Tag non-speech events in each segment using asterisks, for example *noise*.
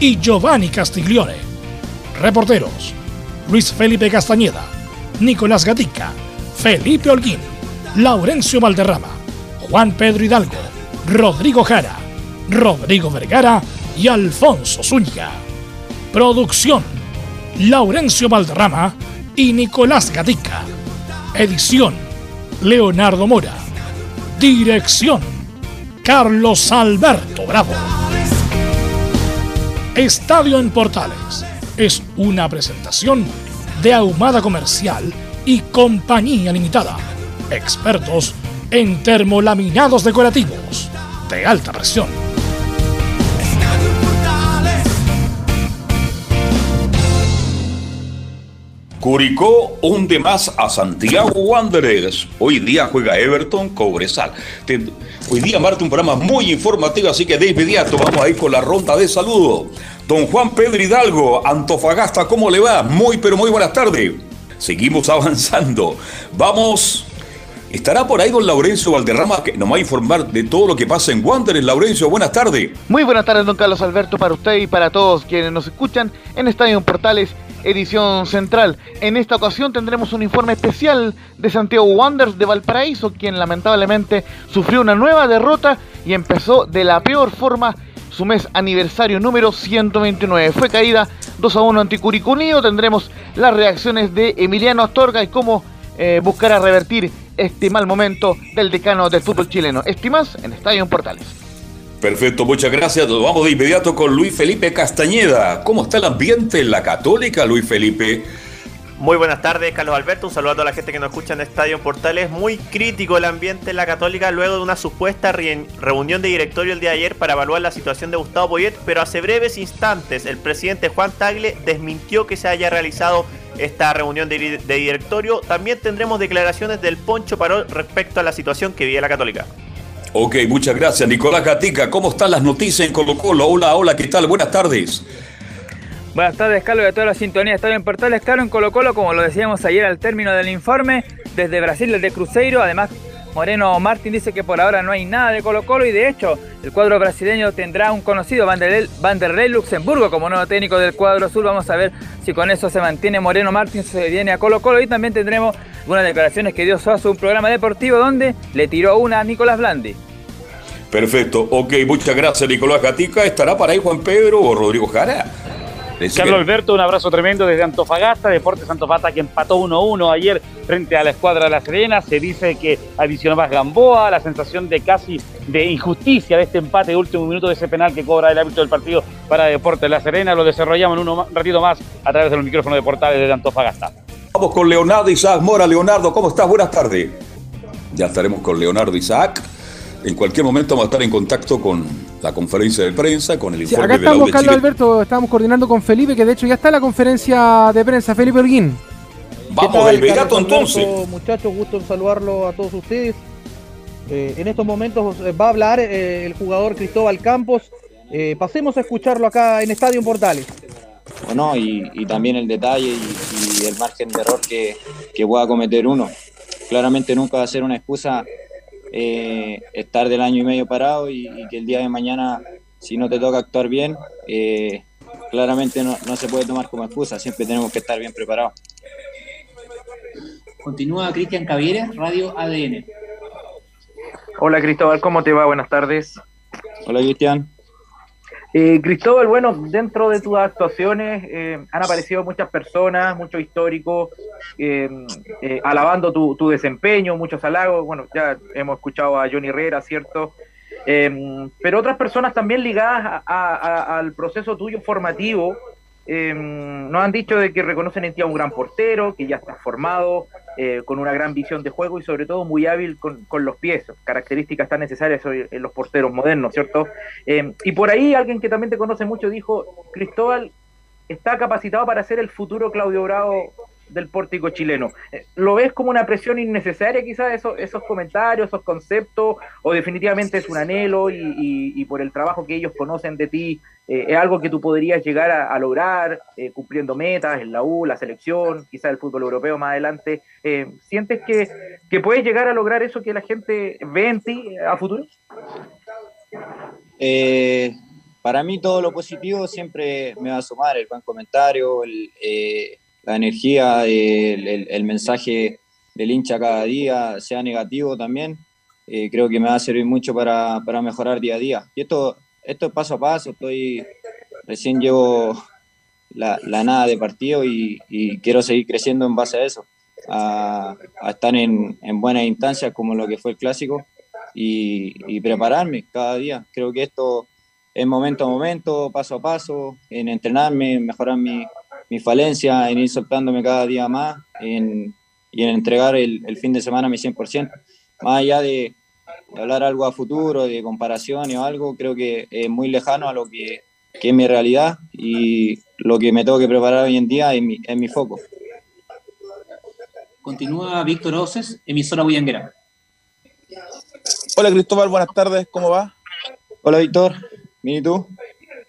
y Giovanni Castiglione. Reporteros: Luis Felipe Castañeda, Nicolás Gatica, Felipe Holguín, Laurencio Valderrama, Juan Pedro Hidalgo, Rodrigo Jara, Rodrigo Vergara y Alfonso Zúñiga. Producción: Laurencio Valderrama y Nicolás Gatica. Edición: Leonardo Mora. Dirección: Carlos Alberto Bravo. Estadio en Portales es una presentación de Ahumada Comercial y Compañía Limitada. Expertos en termolaminados decorativos de alta presión. Curicó hunde más a Santiago Wanderers. Hoy día juega Everton Cobresal. Hoy día marca un programa muy informativo, así que de inmediato vamos a ir con la ronda de saludos. Don Juan Pedro Hidalgo, Antofagasta, ¿cómo le va? Muy, pero muy buenas tardes. Seguimos *laughs* avanzando. Vamos. Estará por ahí don Laurencio Valderrama que nos va a informar de todo lo que pasa en Wanderers. Laurencio, buenas tardes. Muy buenas tardes, don Carlos Alberto, para usted y para todos quienes nos escuchan en Estadio Portales edición central. En esta ocasión tendremos un informe especial de Santiago Wanderers de Valparaíso, quien lamentablemente sufrió una nueva derrota y empezó de la peor forma su mes aniversario número 129. Fue caída 2 a 1 ante Curicunio. Tendremos las reacciones de Emiliano Astorga y cómo eh, buscar revertir este mal momento del decano del fútbol chileno. Estimas en Estadio Portales. Perfecto, muchas gracias. Nos vamos de inmediato con Luis Felipe Castañeda. ¿Cómo está el ambiente en la Católica, Luis Felipe? Muy buenas tardes, Carlos Alberto. Un saludo a toda la gente que nos escucha en Estadio Portales. Muy crítico el ambiente en la Católica luego de una supuesta reunión de directorio el día de ayer para evaluar la situación de Gustavo Poyet, pero hace breves instantes el presidente Juan Tagle desmintió que se haya realizado esta reunión de, de directorio. También tendremos declaraciones del Poncho Parol respecto a la situación que vive la Católica. Ok, muchas gracias. Nicolás Gatica, ¿cómo están las noticias en Colo Colo? Hola, hola, ¿qué tal? Buenas tardes. Buenas tardes, Carlos, de toda la sintonía. Está en Portales, claro, en Colo Colo, como lo decíamos ayer al término del informe, desde Brasil, desde Cruzeiro. Además, Moreno Martín dice que por ahora no hay nada de Colo Colo y de hecho el cuadro brasileño tendrá un conocido Vanderlei Luxemburgo como nuevo técnico del cuadro azul. Vamos a ver si con eso se mantiene Moreno Martín, se viene a Colo Colo y también tendremos algunas declaraciones que dio Soazo, un programa deportivo donde le tiró una a Nicolás Blandi. Perfecto, ok, muchas gracias Nicolás Gatica. ¿Estará para ahí Juan Pedro o Rodrigo Jara? Carlos Alberto, un abrazo tremendo desde Antofagasta, Deportes Antofagasta que empató 1-1 ayer frente a la escuadra de La Serena. Se dice que adicionó más Gamboa, la sensación de casi de injusticia de este empate de último minuto de ese penal que cobra el árbitro del partido para Deportes La Serena. Lo desarrollamos en un ratito más a través de los micrófonos de portales de Antofagasta. Vamos con Leonardo Isaac Mora. Leonardo, ¿cómo estás? Buenas tardes. Ya estaremos con Leonardo Isaac en cualquier momento vamos a estar en contacto con la conferencia de prensa, con el informe acá estamos, Carlos Alberto, estamos coordinando con Felipe, que de hecho ya está la conferencia de prensa, Felipe Orguín. Vamos de inmediato entonces. Muchachos, gusto en saludarlo a todos ustedes. Eh, en estos momentos eh, va a hablar eh, el jugador Cristóbal Campos. pasemos a escucharlo acá en Estadio Portales. Bueno, y, también el detalle y, el margen de error que, que pueda cometer uno. Claramente nunca va a ser una excusa eh, estar del año y medio parado y, que el día de mañana, si no te toca actuar bien, eh, claramente no, se puede tomar como excusa, siempre tenemos que estar bien preparados. Continúa Cristian Cavieres, Radio ADN. Hola Cristóbal, ¿cómo te va? Buenas tardes. Hola Cristian. Eh, Cristóbal, bueno, dentro de tus actuaciones eh, han aparecido muchas personas, muchos históricos, eh, alabando tu, desempeño, muchos halagos. Bueno, ya hemos escuchado a Johnny Herrera, ¿cierto? pero otras personas también ligadas al proceso tuyo formativo nos han dicho de que reconocen en ti a un gran portero, que ya está formado, eh, con una gran visión de juego y sobre todo muy hábil con, los pies, características tan necesarias en los porteros modernos, ¿cierto? Eh, y por ahí alguien que también te conoce mucho dijo, Cristóbal, está capacitado para ser el futuro Claudio Bravo del pórtico chileno. Eh, ¿Lo ves como una presión innecesaria quizás esos, comentarios, esos conceptos, o definitivamente es un anhelo y, por el trabajo que ellos conocen de ti, eh, es algo que tú podrías llegar a, lograr eh, cumpliendo metas en la U, la selección, quizás el fútbol europeo más adelante? ¿Sientes que, que, puedes llegar a lograr eso que la gente ve en ti a futuro? para mí todo lo positivo siempre me va a sumar, el buen comentario, el la energía, el, mensaje del hincha cada día sea negativo también, eh, creo que me va a servir mucho para, mejorar día a día. Y esto, esto es paso a paso, estoy recién llevo la, nada de partido y, quiero seguir creciendo en base a eso, a, estar en, buenas instancias como lo que fue el clásico y, prepararme cada día. Creo que esto es momento a momento, paso a paso, en entrenarme, mejorar mi, mi falencia, en ir soltándome cada día más en, y en entregar el, el, fin de semana mi 100%. Más allá de, hablar algo a futuro, de comparación o algo, creo que es muy lejano a lo que, que, es mi realidad y lo que me tengo que preparar hoy en día es mi, es mi foco. Continúa Víctor Oces, emisora Bullanguera. Hola Cristóbal, buenas tardes, ¿cómo va? Hola Víctor, ¿bien y tú?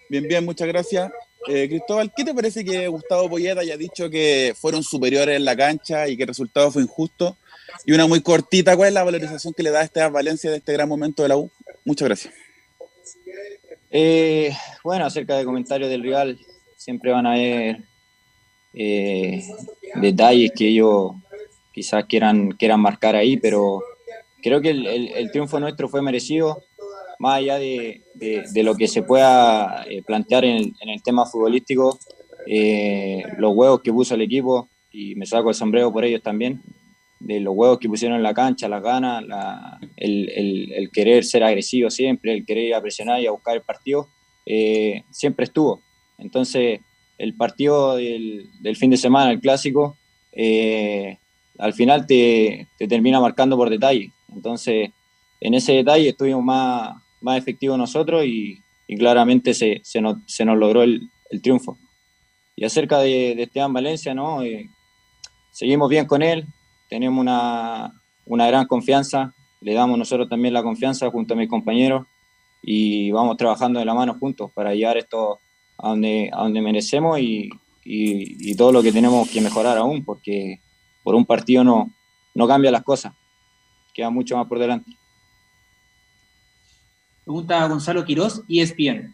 Bien, bien, muchas gracias. Eh, Cristóbal, ¿qué te parece que Gustavo Poyeta haya dicho que fueron superiores en la cancha y que el resultado fue injusto? Y una muy cortita, ¿cuál es la valorización que le da a Esteban Valencia de este gran momento de la U? Muchas gracias. Eh, bueno, acerca de comentarios del rival, siempre van a haber eh, detalles que ellos quizás quieran, quieran marcar ahí, pero creo que el triunfo nuestro fue merecido más allá de, de, lo que se pueda eh, plantear en el, tema futbolístico, eh, los huevos que puso el equipo, y me saco el sombrero por ellos también, de los huevos que pusieron en la cancha, las ganas, el, el, el, querer ser agresivo siempre, el querer ir a presionar y a buscar el partido, eh, siempre estuvo. Entonces, el partido del, del, fin de semana, el clásico, al final te, te termina marcando por detalle. Entonces, en ese detalle estuvimos más, más efectivo nosotros y, claramente se, se, nos, se, nos, logró el, el, triunfo. Y acerca de, de Esteban Valencia, ¿no? Eh, seguimos bien con él, tenemos una, una, gran confianza, le damos nosotros también la confianza junto a mis compañeros y vamos trabajando de la mano juntos para llevar esto a donde, a donde merecemos y, y, y todo lo que tenemos que mejorar aún, porque por un partido no, no cambia las cosas, queda mucho más por delante. Pregunta Gonzalo Quirós, ESPN.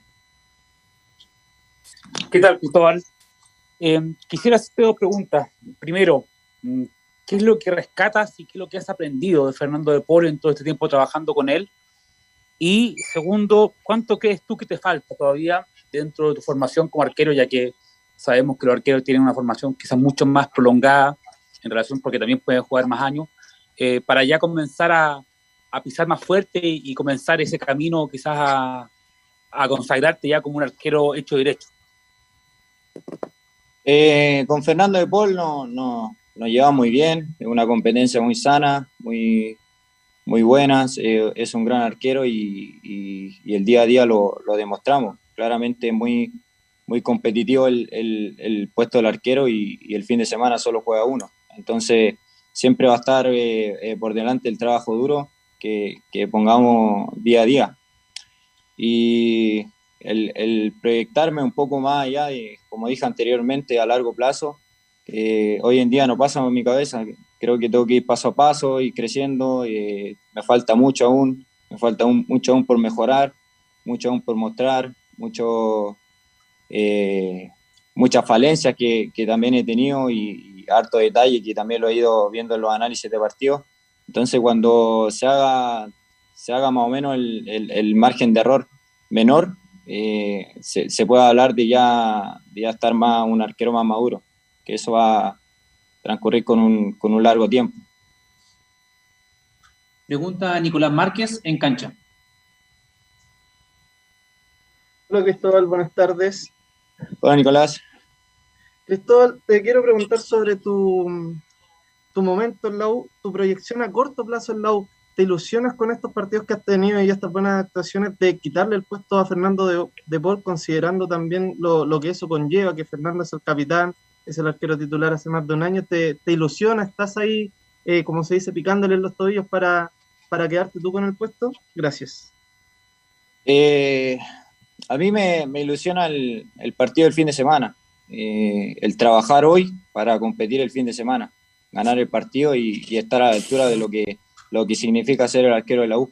¿Qué tal, Cristóbal? Eh, quisiera hacerte dos preguntas. Primero, mm, ¿qué es lo que rescatas y qué es lo que has aprendido de Fernando de Polo en todo este tiempo trabajando con él? Y segundo, ¿cuánto crees tú que te falta todavía dentro de tu formación como arquero, ya que sabemos que los arqueros tienen una formación quizás mucho más prolongada en relación porque también pueden jugar más años, eh, para ya comenzar a, a pisar más fuerte y, comenzar ese camino quizás a, consagrarte ya como un arquero hecho derecho? Eh, con Fernando de Paul no, no, nos lleva muy bien, es una competencia muy sana, muy, muy buena, eh, es un gran arquero y, el día a día lo, lo demostramos. Claramente muy, muy competitivo el, el, el puesto del arquero y, el fin de semana solo juega uno. Entonces siempre va a estar eh, por delante el trabajo duro que, pongamos día a día. Y el, proyectarme un poco más allá, de, como dije anteriormente, a largo plazo, hoy en día no pasa en mi cabeza. Creo que tengo que ir paso a paso, y creciendo. Eh, me falta mucho aún, me falta mucho aún por mejorar, mucho aún por mostrar, mucho, eh, muchas falencias que, que, también he tenido y, y, harto detalle que también lo he ido viendo en los análisis de partido. Entonces, cuando se haga, se haga más o menos el, el, margen de error menor, eh, se, se, puede hablar de ya, de ya estar más un arquero más maduro, que eso va a transcurrir con un, con un largo tiempo. Pregunta Nicolás Márquez en cancha. Hola Cristóbal, buenas tardes. Hola Nicolás. Cristóbal, te quiero preguntar sobre tu, tu momento en la U, tu proyección a corto plazo en la U. te ilusionas con estos partidos que has tenido y estas buenas actuaciones de quitarle el puesto a Fernando de, de Paul, considerando también lo, lo que eso conlleva, que Fernando es el capitán, es el arquero titular hace más de un año, te, te ilusiona, estás ahí, eh, como se dice, picándole los tobillos para, para quedarte tú con el puesto? Gracias. Eh, a mí me, me ilusiona el, el, partido del fin de semana, eh, el trabajar hoy para competir el fin de semana, ganar el partido y, estar a la altura de lo que, lo que significa ser el arquero de la U.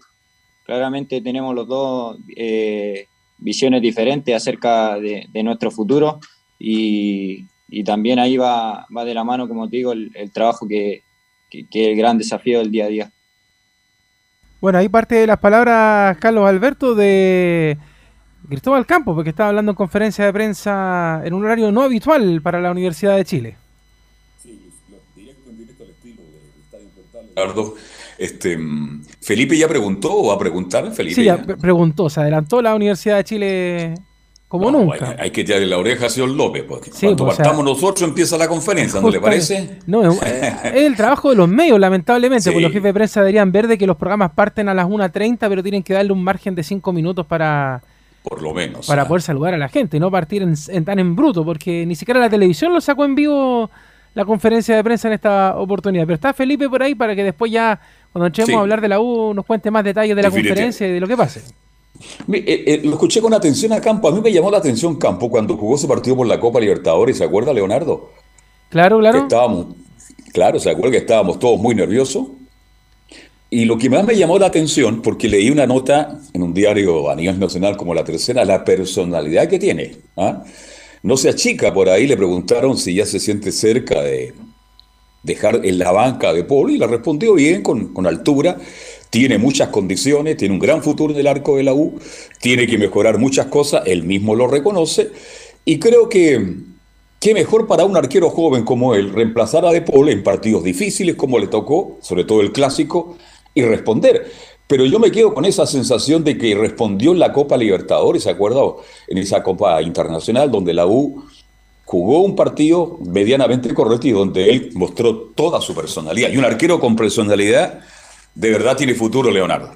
Claramente tenemos los dos eh, visiones diferentes acerca de, nuestro futuro y, también ahí va, va de la mano, como te digo, el, el trabajo que, que, que es el gran desafío del día a día. Bueno, ahí parte de las palabras, Carlos Alberto, de Cristóbal Campos, porque estaba hablando en conferencia de prensa en un horario no habitual para la Universidad de Chile. Sí, directo en directo al estilo del Estadio Portal. Este, Felipe ya preguntó o va a preguntar, Felipe. Sí, ya preguntó, se adelantó la Universidad de Chile como no, nunca. Hay, hay, que tirarle la oreja al señor López, porque sí, cuando pues, partamos o sea, nosotros empieza la conferencia, ¿no le parece? No, es, *laughs* es el trabajo de los medios, lamentablemente, sí. porque los jefes de prensa deberían ver de que los programas parten a las 1.30, pero tienen que darle un margen de 5 minutos para... Por lo menos. Para ¿eh? poder saludar a la gente, no partir en, en, tan en bruto, porque ni siquiera la televisión lo sacó en vivo la conferencia de prensa en esta oportunidad. Pero está Felipe por ahí para que después ya, cuando sí. a hablar de la U, nos cuente más detalles de la conferencia y de lo que pase. Eh, eh, lo escuché con atención a Campo. A mí me llamó la atención Campo cuando jugó ese partido por la Copa Libertadores. ¿Se acuerda, Leonardo? Claro, claro. Que estábamos, claro, se acuerda que estábamos todos muy nerviosos. Y lo que más me llamó la atención, porque leí una nota en un diario a nivel nacional como La Tercera, la personalidad que tiene. ¿ah? No se achica por ahí, le preguntaron si ya se siente cerca de dejar en la banca de Polo y la respondió bien, con, con altura tiene muchas condiciones, tiene un gran futuro en el arco de la U, tiene que mejorar muchas cosas, él mismo lo reconoce, y creo que qué mejor para un arquero joven como él reemplazar a De Paul en partidos difíciles como le tocó, sobre todo el clásico, y responder. Pero yo me quedo con esa sensación de que respondió en la Copa Libertadores, ¿se acuerda? En esa Copa Internacional donde la U jugó un partido medianamente correcto y donde él mostró toda su personalidad. Y un arquero con personalidad de verdad tiene futuro, Leonardo.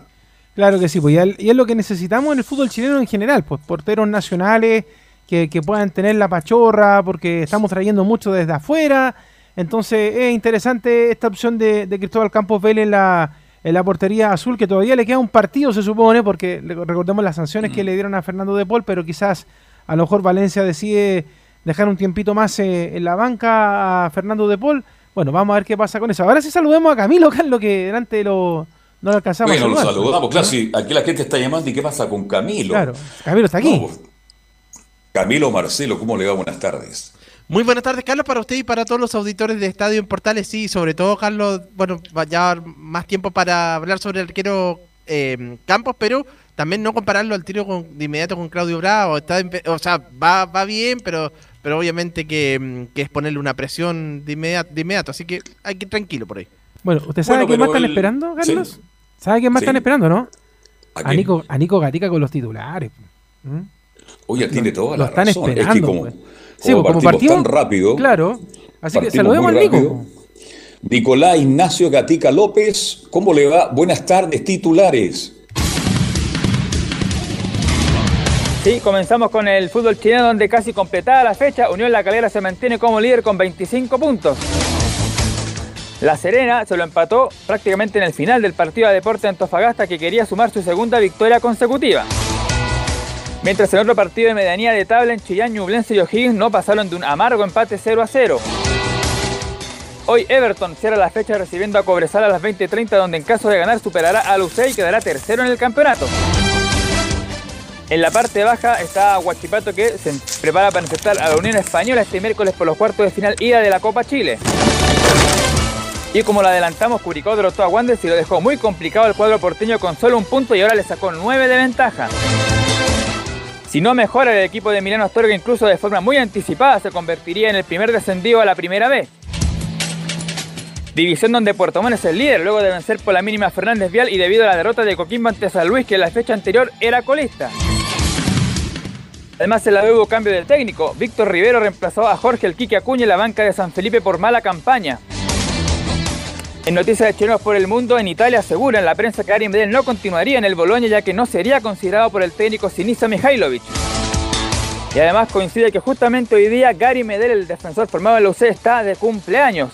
Claro que sí, pues, y es lo que necesitamos en el fútbol chileno en general, pues porteros nacionales que, que puedan tener la pachorra, porque estamos trayendo mucho desde afuera. Entonces es interesante esta opción de, de Cristóbal Campos Vélez en la, en la portería azul, que todavía le queda un partido, se supone, porque recordemos las sanciones mm. que le dieron a Fernando de Paul, pero quizás a lo mejor Valencia decide dejar un tiempito más eh, en la banca a Fernando de Paul bueno, vamos a ver qué pasa con eso. Ahora sí saludemos a Camilo, Carlos, que delante lo, no lo alcanzamos bueno, a saludar. lo saludamos, claro, sí, aquí la gente está llamando y qué pasa con Camilo. Claro, Camilo está aquí. No, Camilo Marcelo, ¿cómo le va? Buenas tardes. Muy buenas tardes, Carlos, para usted y para todos los auditores de Estadio en Portales. Sí, sobre todo, Carlos, bueno, ya más tiempo para hablar sobre el arquero eh, Campos, pero también no compararlo al tiro con, de inmediato con Claudio Bravo. Está, o sea, va, va bien, pero pero obviamente que, que, es ponerle una presión de inmediato, de inmediato, así que hay que ir tranquilo por ahí. Bueno, ¿usted sabe bueno, quién más están esperando, Carlos? ¿Sí? ¿Sabe quién más sí. están esperando, no? ¿A, a, Nico, a Nico Gatica con los titulares. ¿Mm? Oye, tiene toda lo la están razón. esperando. Es que como, pues. Como, sí, como partimos tan rápido. Claro. Así que saludemos al Nico. Nicolás Ignacio Gatica López, ¿cómo le va? Buenas tardes, titulares. Sí, comenzamos con el fútbol chileno donde casi completada la fecha, Unión La Calera se mantiene como líder con 25 puntos. La Serena se lo empató prácticamente en el final del partido de Deporte Antofagasta que quería sumar su segunda victoria consecutiva. Mientras en otro partido de medianía de tabla en Chillán, Ñublense y O'Higgins no pasaron de un amargo empate 0 a 0. Hoy Everton cierra la fecha recibiendo a Cobresal a las 20.30 donde en caso de ganar superará a Lucey y quedará tercero en el campeonato. En la parte baja está Huachipato que se prepara para enfrentar a la Unión Española este miércoles por los cuartos de final ida de la Copa Chile. Y como lo adelantamos, Curicó derrotó a Wanderers y lo dejó muy complicado el cuadro porteño con solo un punto y ahora le sacó 9 de ventaja. Si no mejora el equipo de Milano Astorga incluso de forma muy anticipada se convertiría en el primer descendido a la primera vez. División donde Puerto Montt es el líder luego de vencer por la mínima Fernández Vial y debido a la derrota de Coquimbo ante San Luis que en la fecha anterior era colista. Además, en la hubo cambio de técnico. Víctor Rivero reemplazó a Jorge el Quique Acuña en la banca de San Felipe por mala campaña. En noticias de chilenos por el mundo, en Italia aseguran la prensa que Gary Medel no continuaría en el Boloña ya que no sería considerado por el técnico Sinisa Mihailovic. Y además coincide que justamente hoy día Gary Medel, el defensor formado en la UC, está de cumpleaños.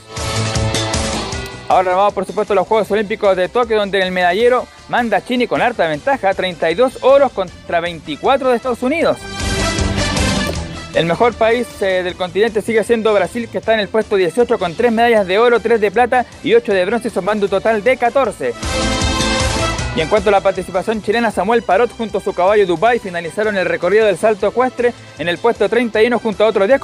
Ahora vamos por supuesto los Juegos Olímpicos de Tokio donde en el medallero manda Chini con harta ventaja, 32 oros contra 24 de Estados Unidos. El mejor país eh, del continente sigue siendo Brasil, que está en el puesto 18 con 3 medallas de oro, 3 de plata y 8 de bronce, sumando un total de 14. Y en cuanto a la participación chilena, Samuel Parot junto a su caballo Dubai finalizaron el recorrido del salto ecuestre en el puesto 31 junto a otros 10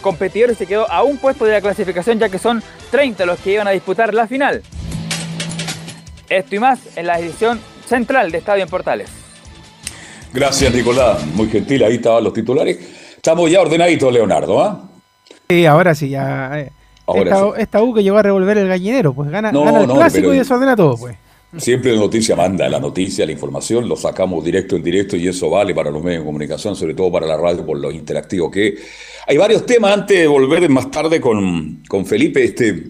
competidores y se quedó a un puesto de la clasificación ya que son 30 los que iban a disputar la final. Esto y más en la edición central de Estadio en Portales. Gracias, Nicolás. Muy gentil, ahí estaban los titulares. Estamos ya ordenaditos, Leonardo, ¿ah? Sí, ahora sí, ya. eh, Ahora esta, sí. esta U que llegó a revolver el gallinero, pues gana, No, gana el no, clásico y desordena todo, pues. Siempre la noticia manda, la noticia, la información, lo sacamos directo en directo y eso vale para los medios de comunicación, sobre todo para la radio por lo interactivo que es. Hay varios temas antes de volver más tarde con, con Felipe. Este,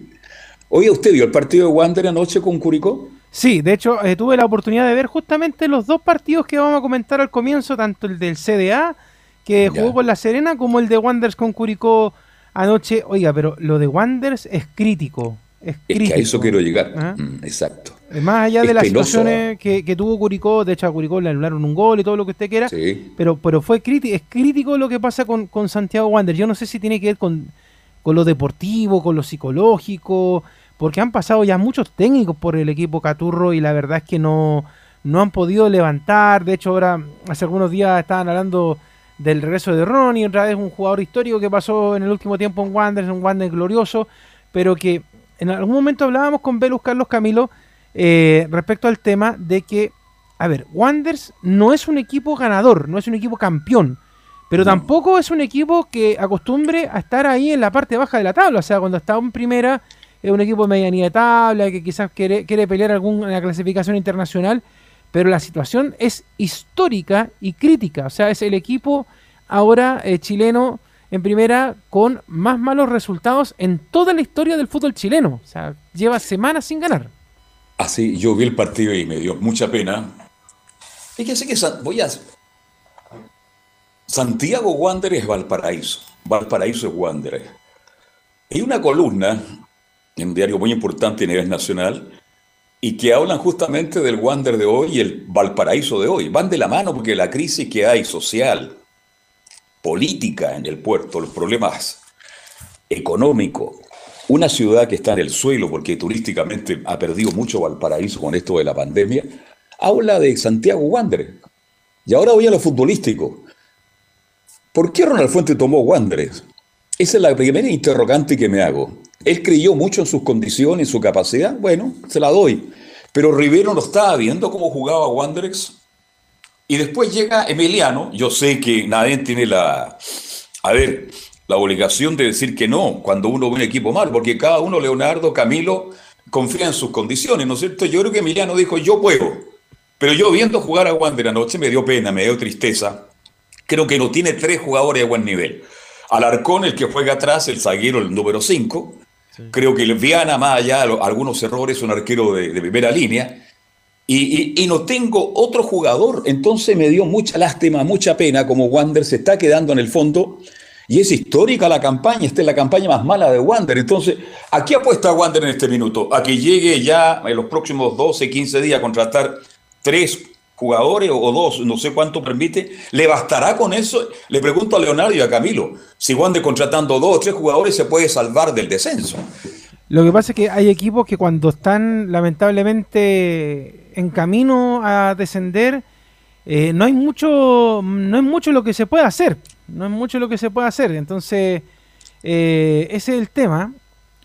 Oye, ¿usted vio el partido de Wander anoche con Curicó? Sí, de hecho, eh, tuve la oportunidad de ver justamente los dos partidos que vamos a comentar al comienzo, tanto el del CDA, que Ya. jugó con la Serena, como el de Wanderers con Curicó anoche. Oiga, pero lo de Wanderers es crítico. Es Es crítico. que a eso quiero llegar. Ajá. Mm, exacto. Eh, Más allá de las penoso, situaciones que, que tuvo Curicó, de hecho a Curicó le anularon un gol y todo lo que usted quiera, Sí. pero, pero fue crítico, es crítico lo que pasa con, con Santiago Wander. Yo no sé si tiene que ver con, con lo deportivo, con lo psicológico, porque han pasado ya muchos técnicos por el equipo Caturro y la verdad es que no, no han podido levantar. De hecho, ahora, hace algunos días estaban hablando del regreso de Ronnie, otra vez un jugador histórico que pasó en el último tiempo en Wanderers, un Wander glorioso, pero que en algún momento hablábamos con Velus Carlos Camilo eh, respecto al tema de que, a ver, Wanderers no es un equipo ganador, no es un equipo campeón, pero tampoco es un equipo que acostumbre a estar ahí en la parte baja de la tabla, o sea, cuando está en primera es un equipo de medianía de tabla, que quizás quiere, quiere pelear alguna clasificación internacional, pero la situación es histórica y crítica, o sea, es el equipo ahora eh, chileno en primera con más malos resultados en toda la historia del fútbol chileno, o sea, lleva semanas sin ganar. Así, yo vi el partido y me dio mucha pena. Fíjense que voy a. Santiago Wanderers es Valparaíso. Valparaíso es Wanderers. Hay una columna en un diario muy importante a nivel nacional y que hablan justamente del Wander de hoy y el Valparaíso de hoy. Van de la mano porque la crisis que hay social, política en el puerto, los problemas económicos, una ciudad que está en el suelo porque turísticamente ha perdido mucho Valparaíso con esto de la pandemia, habla de Santiago Wanderers. Y ahora voy a lo futbolístico. ¿Por qué Ronald Fuente tomó Wanderers? Esa es la primera interrogante que me hago. Él creyó mucho en sus condiciones, en su capacidad. Bueno, se la doy. Pero Rivero no estaba viendo cómo jugaba Wanderers. Y después llega Emiliano. Yo sé que nadie tiene la, a ver, la obligación de decir que no cuando uno ve un equipo mal, porque cada uno, Leonardo, Camilo, confía en sus condiciones, ¿no es cierto? Yo creo que Emiliano dijo, yo puedo. Pero yo viendo jugar a Wander anoche me dio pena, me dio tristeza. Creo que no tiene tres jugadores de buen nivel. Alarcón, el que juega atrás, el zaguero, el número 5. Creo que Viana, más allá algunos errores, un arquero de, primera línea. Y, y- y no tengo otro jugador. Entonces me dio mucha lástima, mucha pena, como Wander se está quedando en el fondo. Y es histórica la campaña, esta es la campaña más mala de Wander. Entonces, ¿a qué apuesta Wander en este minuto? A que llegue ya en los próximos 12, 15 días a contratar tres jugadores o dos, no sé cuánto permite. ¿Le bastará con eso? Le pregunto a Leonardo y a Camilo, si Wander contratando dos o tres jugadores se puede salvar del descenso. Lo que pasa es que hay equipos que cuando están lamentablemente en camino a descender, eh, no hay mucho, no es mucho lo que se puede hacer. No es mucho lo que se puede hacer. Entonces, eh, ese es el tema.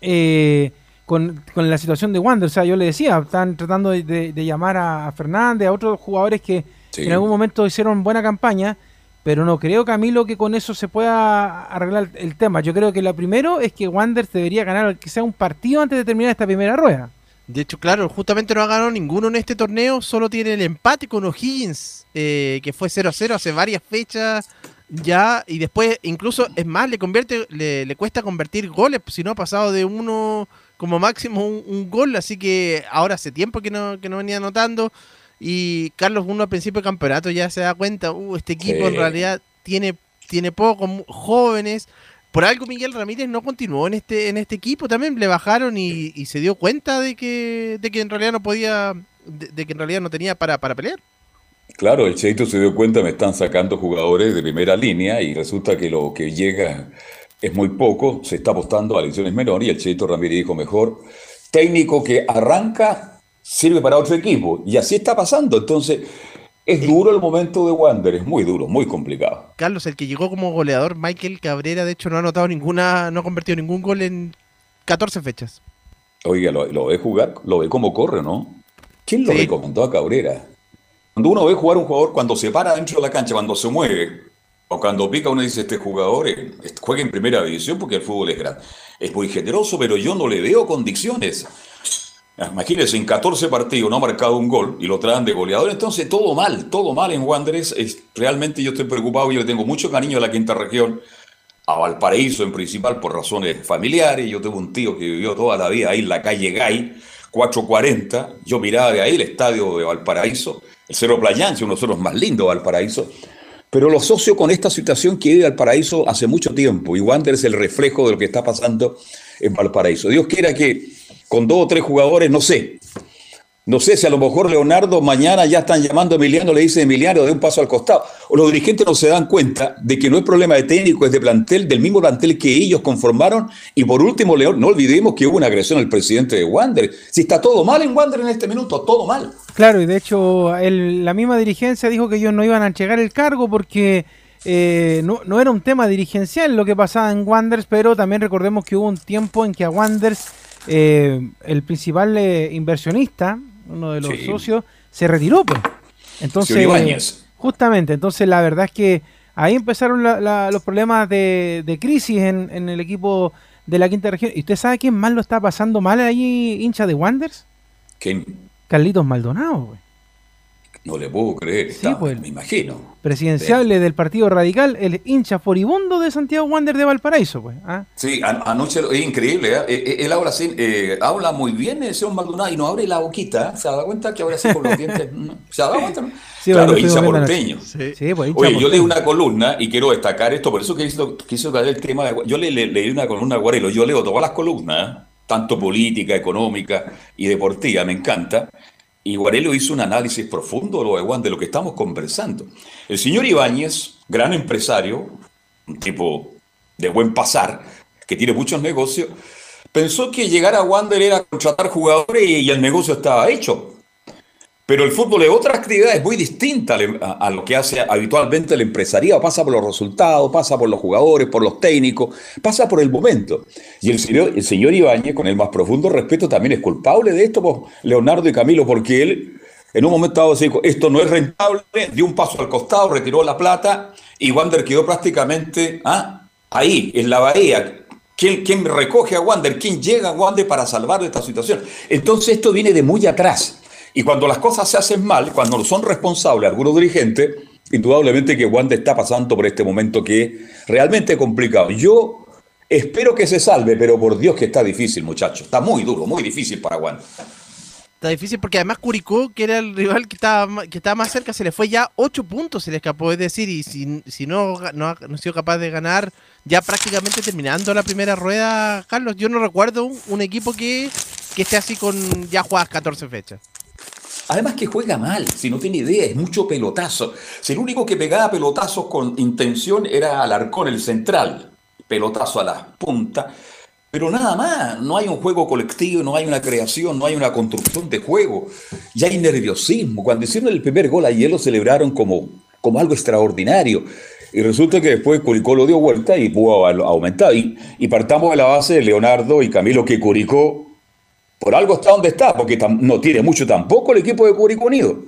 eh, con, con la situación de Wander, o sea, yo le decía, están tratando de, de- de llamar a, Fernández, a otros jugadores que Sí. en algún momento hicieron buena campaña, pero no creo, Camilo, que con eso se pueda arreglar el tema. Yo creo que lo primero es que Wander debería ganar que sea un partido antes de terminar esta primera rueda. De hecho, claro, justamente no ha ganado ninguno en este torneo, solo tiene el empate con O'Higgins, eh, que fue 0-0 hace varias fechas ya, y después incluso, es más, le convierte, le, le cuesta convertir goles, si no ha pasado de uno como máximo un, un gol, así que ahora hace tiempo que no, que no venía anotando. Y Carlos, uno al principio del campeonato ya se da cuenta, uh, este equipo en realidad tiene, tiene poco, jóvenes. Por algo Miguel Ramírez no continuó en este, en este equipo, también le bajaron y, y se dio cuenta de que, de que en realidad no podía, de, de que en realidad no tenía para, para pelear. Claro, el Cheito se dio cuenta, me están sacando jugadores de primera línea y resulta que lo que llega es muy poco, se está apostando a elecciones menores y el Cheito Ramírez dijo mejor, técnico que arranca sirve para otro equipo y así está pasando, entonces es duro el momento de Wander, es muy duro, muy complicado. Carlos, el que llegó como goleador, Michael Cabrera, de hecho no ha anotado ninguna, no ha convertido ningún gol en 14 fechas. Oiga, lo, lo ve jugar, lo ve cómo corre, ¿no? ¿Quién lo recomendó a Cabrera? Cuando uno ve jugar a un jugador, cuando se para dentro de la cancha, cuando se mueve, o cuando pica, uno dice, este jugador eh, juega en primera división porque el fútbol es grande. Es muy generoso, pero yo no le veo condiciones. Imagínense, en 14 partidos no ha marcado un gol y lo traen de goleador, entonces todo mal, todo mal en Wanderers. Es, realmente yo estoy preocupado, yo le tengo mucho cariño a la quinta región, a Valparaíso en principal por razones familiares. Yo tengo un tío que vivió toda la vida ahí en la calle Gay, 440. Yo miraba de ahí el estadio de Valparaíso, el Cerro Playanche, uno de los más lindos de Valparaíso. Pero lo asocio con esta situación que vive Valparaíso hace mucho tiempo. Y Wander es el reflejo de lo que está pasando en Valparaíso. Dios quiera que con dos o tres jugadores, no sé. No sé si a lo mejor Leonardo mañana ya están llamando a Emiliano, le dice Emiliano, de un paso al costado. O los dirigentes no se dan cuenta de que no es problema de técnico, es de plantel, del mismo plantel que ellos conformaron. Y por último, León, no olvidemos que hubo una agresión al presidente de Wander. Si está todo mal en Wander en este minuto, todo mal. Claro, y de hecho la misma dirigencia dijo que ellos no iban a entregar el cargo porque eh, no, no era un tema dirigencial lo que pasaba en Wanderers, pero también recordemos que hubo un tiempo en que a Wanderers eh, el principal eh, inversionista, uno de los Sí. socios, se retiró. Pues. Entonces, justamente, entonces la verdad es que ahí empezaron la- la- los problemas de, de crisis en, en el equipo de la quinta región. ¿Y usted sabe quién más lo está pasando mal ahí, hincha de Wanderers? Que Carlitos Maldonado, güey. No le puedo creer, está, pues. me imagino. presidenciable del Partido Radical, el hincha furibundo de Santiago Wander de Valparaíso, pues. ¿ah? Sí, an- anoche es increíble, ¿eh? Eh, eh, Él habla así, eh, habla muy bien el señor Maldonado y no abre la boquita, ¿eh? ¿se da cuenta que ahora sí con los dientes? *laughs* ¿Se da cuenta? no? Sí, claro, bueno, hincha porteño. anoche. Sí, pues, hincha Oye, yo leí una columna y quiero destacar esto, por eso que hizo, quiso traer el tema de, yo le, le- leí una columna a Guarelo, yo leo todas las columnas, ¿eh? tanto política, económica y deportiva, me encanta. Y Guarelo hizo un análisis profundo lo de Juan, lo que estamos conversando. El señor Ibáñez, gran empresario, un tipo de buen pasar, que tiene muchos negocios, pensó que llegar a Wander era contratar jugadores y el negocio estaba hecho. Pero el fútbol es otra actividad, es muy distinta al- a, lo que hace habitualmente el empresariado. Pasa por los resultados, pasa por los jugadores, por los técnicos, pasa por el momento. Y el señor, el Ibáñez, con el más profundo respeto, también es culpable de esto, pues, Leonardo y Camilo, porque él en un momento dado dijo, esto no es rentable, dio un paso al costado, retiró la plata y Wander quedó prácticamente ah, ahí, en la bahía. ¿Quién, quién recoge a Wander? ¿Quién llega a Wander para salvar esta situación? Entonces esto viene de muy atrás. Y cuando las cosas se hacen mal, cuando son responsables algunos dirigentes, indudablemente que Wander está pasando por este momento que es realmente complicado. Yo espero que se salve, pero por Dios que está difícil, muchachos. Está muy duro, muy difícil para Wander. Está difícil porque además Curicó, que era el rival que estaba, que estaba más cerca, se le fue ya 8 puntos, se le escapó. Es decir, y si, si no, no, no ha sido capaz de ganar ya prácticamente terminando la primera rueda, Carlos, yo no recuerdo un, un equipo que, que esté así con ya jugadas 14 fechas. Además que juega mal, si no tiene idea, es mucho pelotazo. Si el único que pegaba pelotazos con intención era Alarcón, el central, pelotazo a la punta, pero nada más, no hay un juego colectivo, no hay una creación, no hay una construcción de juego, ya hay nerviosismo. Cuando hicieron el primer gol ayer lo celebraron como, como algo extraordinario. Y resulta que después Curicó lo dio vuelta y pudo aumentado. Y, y partamos de la base de Leonardo y Camilo que Curicó por algo está donde está, porque no tiene mucho tampoco el equipo de Curicó Unido.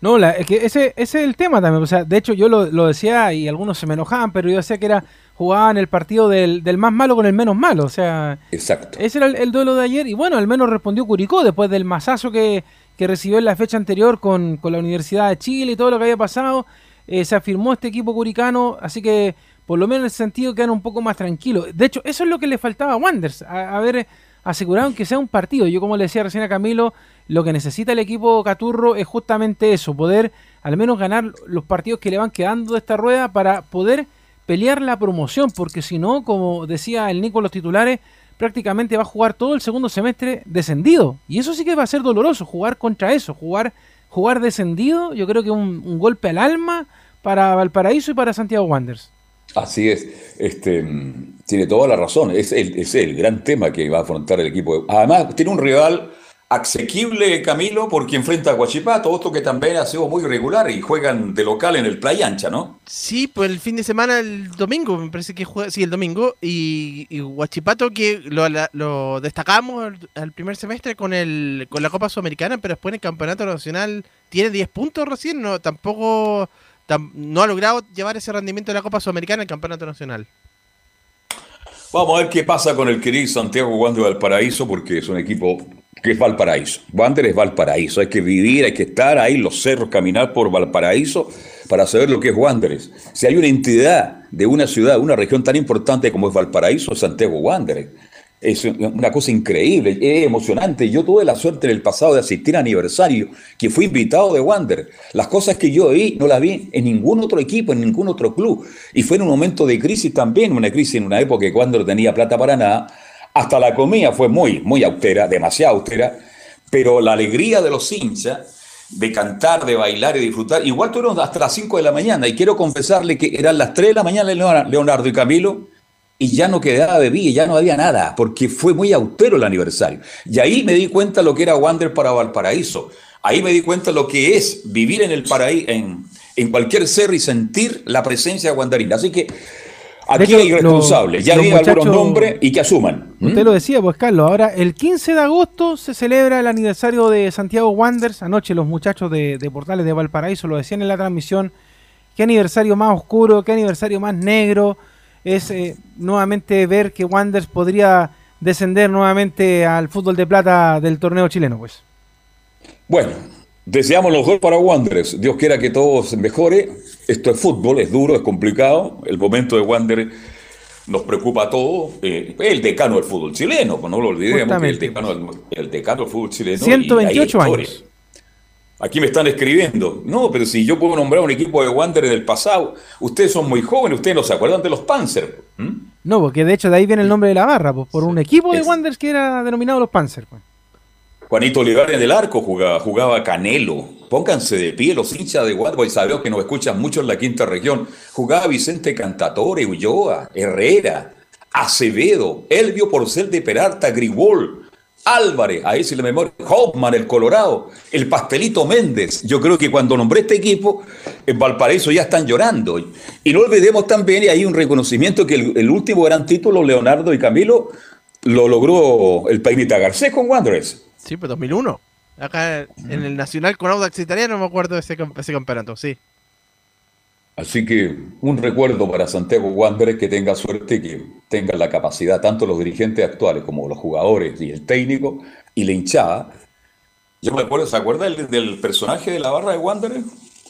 No, la- es que ese, ese es el tema también. O sea, de hecho, yo lo, lo decía y algunos se me enojaban, pero yo decía que era jugaban el partido del, del más malo con el menos malo. O sea, Exacto. ese era el, el duelo de ayer. Y bueno, al menos respondió Curicó después del masazo que, que recibió en la fecha anterior con, con la Universidad de Chile y todo lo que había pasado. Eh, se afirmó este equipo curicano, así que por lo menos en ese sentido quedan un poco más tranquilos. De hecho, eso es lo que le faltaba a Wanderers, a- haber, aseguraron que sea un partido. Yo como le decía recién a Camilo, lo que necesita el equipo Caturro es justamente eso, poder al menos ganar los partidos que le van quedando de esta rueda para poder pelear la promoción, porque si no, como decía el Nico los titulares, prácticamente va a jugar todo el segundo semestre descendido. Y eso sí que va a ser doloroso, jugar contra eso, jugar, jugar descendido, yo creo que un, un golpe al alma para Valparaíso y para Santiago Wanderers. Así es, este, tiene toda la razón, es el, es el gran tema que va a afrontar el equipo. Además, tiene un rival asequible, Camilo, porque enfrenta a Guachipato, otro que también ha sido muy regular y juegan de local en el Playa Ancha, ¿no? Sí, pues el fin de semana, el domingo, me parece que juega, sí, el domingo, y, Huachipato que lo, lo destacamos al primer semestre con el con la Copa Sudamericana, pero después en el Campeonato Nacional tiene 10 puntos recién, no tampoco tam- no ha logrado llevar ese rendimiento de la Copa Sudamericana al Campeonato Nacional. Vamos a ver qué pasa con el querido Santiago Wander Valparaíso, porque es un equipo que es Valparaíso. Wander es Valparaíso, hay que vivir, hay que estar ahí los cerros, caminar por Valparaíso para saber lo que es Wanderers. Si hay una entidad de una ciudad, una región tan importante como es Valparaíso, es Santiago Wanderers. Es una cosa increíble, es emocionante. Yo tuve la suerte en el pasado de asistir a aniversario, que fui invitado de Wander. Las cosas que yo vi no las vi en ningún otro equipo, en ningún otro club. Y fue en un momento de crisis también, una crisis en una época que Wander no tenía plata para nada. Hasta la comida fue muy, muy austera, demasiado austera. Pero la alegría de los hinchas de cantar, de bailar y disfrutar. Igual tuvieron hasta las 5 de la mañana y quiero confesarle que eran las 3 de la mañana Leonardo y Camilo y ya no quedaba bebida, ya no había nada, porque fue muy austero el aniversario. Y ahí me di cuenta lo que era Wander para Valparaíso. Ahí me di cuenta lo que es vivir en el paraíso, en, en cualquier cerro y sentir la presencia wanderina. Así que aquí hecho, hay responsables, los- ya di algunos nombres y que asuman. ¿Mm? Usted lo decía, pues Carlos, ahora el 15 de agosto se celebra el aniversario de Santiago Wanderers. Anoche los muchachos de, de Portales de Valparaíso lo decían en la transmisión. Qué aniversario más oscuro, qué aniversario más negro. Es eh, nuevamente ver que Wanderers podría descender nuevamente al fútbol de plata del torneo chileno, pues. Bueno, deseamos los dos para Wanderers. Dios quiera que todo se mejore. Esto es fútbol, es duro, es complicado. El momento de Wanderers nos preocupa a todos. Eh, el decano del fútbol chileno, pues no lo olvidemos, que el decano, del- el decano del fútbol chileno. y 128 hay años. Aquí me están escribiendo. No, pero si yo puedo nombrar un equipo de Wanderers del pasado, ustedes son muy jóvenes, ustedes no se acuerdan de los Panzer. ¿Mm? No, porque de hecho de ahí viene el nombre de la barra, pues por un equipo de Wanderers que era denominado los Panzer. Pues. Juanito Olivares en el arco jugaba, jugaba Canelo. Pónganse de pie los hinchas de Waterboy, sabemos que nos escuchan mucho en la quinta región. Jugaba Vicente Cantatore, Ulloa, Herrera, Acevedo, Elvio Porcel de Peralta, Grigol, Álvarez, ahí si la memoria, Hoffman, el Colorado, el Pastelito Méndez. Yo creo que cuando nombré este equipo, en Valparaíso ya están llorando. Y no olvidemos también, y hay un reconocimiento que el, último gran título, Leonardo y Camilo, lo logró el Painita Garcés con Wanderers. Sí, pues 2001. Acá en el Nacional con Audax Italiano me acuerdo de ese campeonato, sí. Así que un recuerdo para Santiago Wanderers que tenga suerte, que tengan la capacidad, tanto los dirigentes actuales como los jugadores y el técnico y la hinchada. Yo me acuerdo, ¿se acuerda del, del personaje de la barra de Wanderers?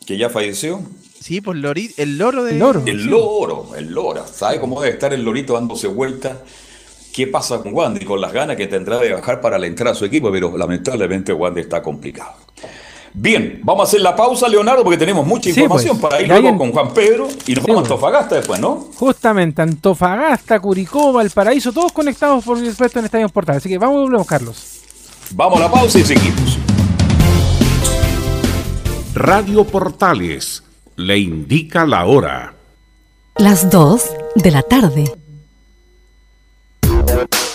Que ya falleció. Sí, pues Lori- el loro de. El loro, el loro. ¿Sabe cómo debe estar el lorito dándose vuelta? ¿Qué pasa con Wander y con las ganas que tendrá de bajar para alentar a su equipo? Pero lamentablemente Wander está complicado. Bien, vamos a hacer la pausa, Leonardo, porque tenemos mucha Sí, información pues. para ir luego con Juan Pedro y nos Sí, vamos a pues. Antofagasta después, ¿no? Justamente, Antofagasta, Curicó, Valparaíso, todos conectados por supuesto en Estadio Portal. Así que vamos y volvemos, Carlos. Vamos a la pausa y seguimos. Radio Portales le indica la hora. Las 2 de la tarde.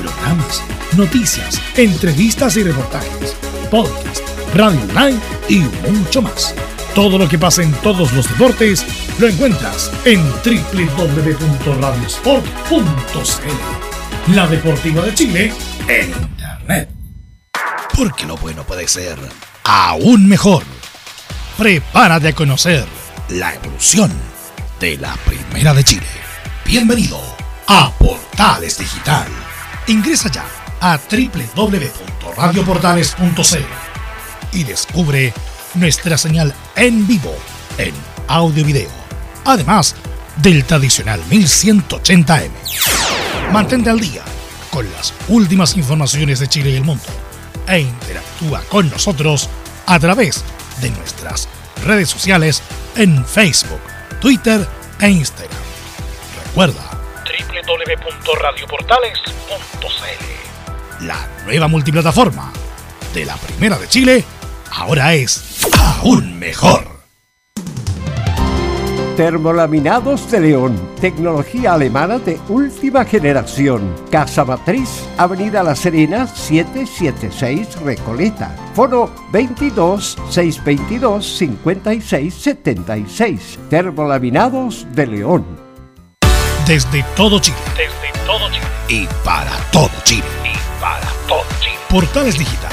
Programas, noticias, entrevistas y reportajes, podcast, radio online y mucho más. Todo lo que pasa en todos los deportes lo encuentras en www.radiosport.cl. la Deportiva de Chile en Internet. Porque lo bueno puede ser aún mejor. Prepárate a conocer la evolución de la Primera de Chile. Bienvenido a Portales Digital. Ingresa ya a www.radioportales.cl y descubre nuestra señal en vivo en audio y video. Además del tradicional 1180m. Mantente al día con las últimas informaciones de Chile y el mundo e interactúa con nosotros a través de nuestras redes sociales en Facebook, Twitter e Instagram. Recuerda www.radioportales.cl La nueva multiplataforma de la Primera de Chile ahora es aún mejor. Termolaminados de León, tecnología alemana de última generación. Casa Matriz, Avenida La Serena, 776 Recoleta. Foro 22 622 56 76. Termolaminados de León. Desde todo Chile. Desde todo Chile. Y para todo Chile. Y para todo Chile. Portales Digital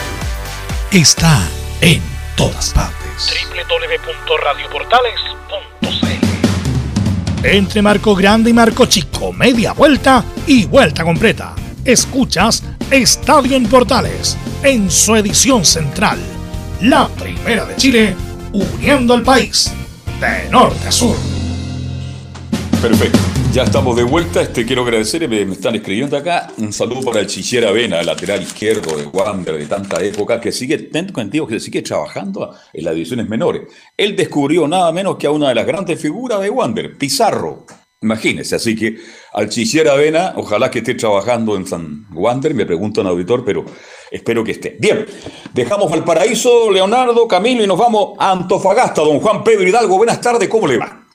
está en todas partes. www.radioportales.cl Entre marco grande y marco chico, media vuelta y vuelta completa. Escuchas Estadio en Portales en su edición central. La primera de Chile, uniendo al país de norte a sur. Perfecto. Ya estamos de vuelta. Este quiero agradecer, me, me están escribiendo acá. Un saludo para el Chichera Avena, lateral izquierdo de Wander de tanta época, que sigue, ten contigo, que sigue trabajando en las divisiones menores. Él descubrió nada menos que a una de las grandes figuras de Wander, Pizarro. Imagínese, así que al Chichera Avena, ojalá que esté trabajando en San Wander, me pregunta un auditor, pero espero que esté. Bien, dejamos al paraíso, Leonardo, Camilo, y nos vamos a Antofagasta, don Juan Pedro Hidalgo. Buenas tardes, ¿cómo le va?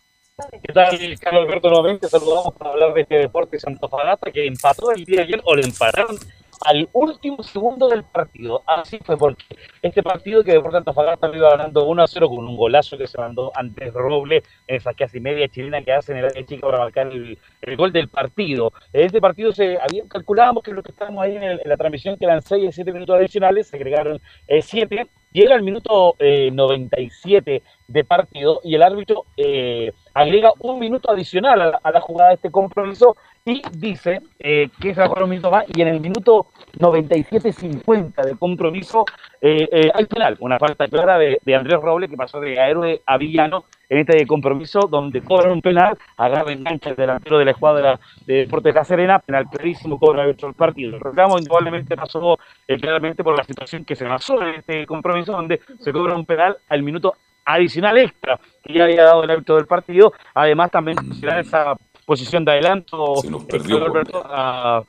¿Qué tal, Carlos Alberto? Nuevamente saludamos para hablar de este deporte Santofagasta que empató el día de ayer o le empataron al último segundo del partido. Así fue porque este partido que Deportes Antofagasta lo iba ganando 1 a 0 con un golazo que se mandó Andrés Roble en esa casi media chilena que hace en el área chica para marcar el, gol del partido. En este partido se había, calculábamos que lo que estábamos ahí en, el- la transmisión que eran 6 y 7 minutos adicionales, se agregaron 7. Llega el minuto eh, 97 de partido y el árbitro eh, agrega un minuto adicional a la, a la jugada de este compromiso y dice eh, que se va a jugar un minuto más y en el minuto 97-50 de compromiso eh, eh, hay penal, una falta clara de, de Andrés Roble que pasó de héroe a villano en este compromiso donde cobran un penal, agarra engancha el delantero de la escuadra de Deportes de La Serena, penal clarísimo, cobra dentro del partido. El reclamo indudablemente pasó eh, claramente por la situación que se basó en este compromiso donde se cobra un penal al minuto adicional extra que ya había dado el árbitro del partido. Además, también esa posición de adelanto. Se nos perdió, Alberto, a-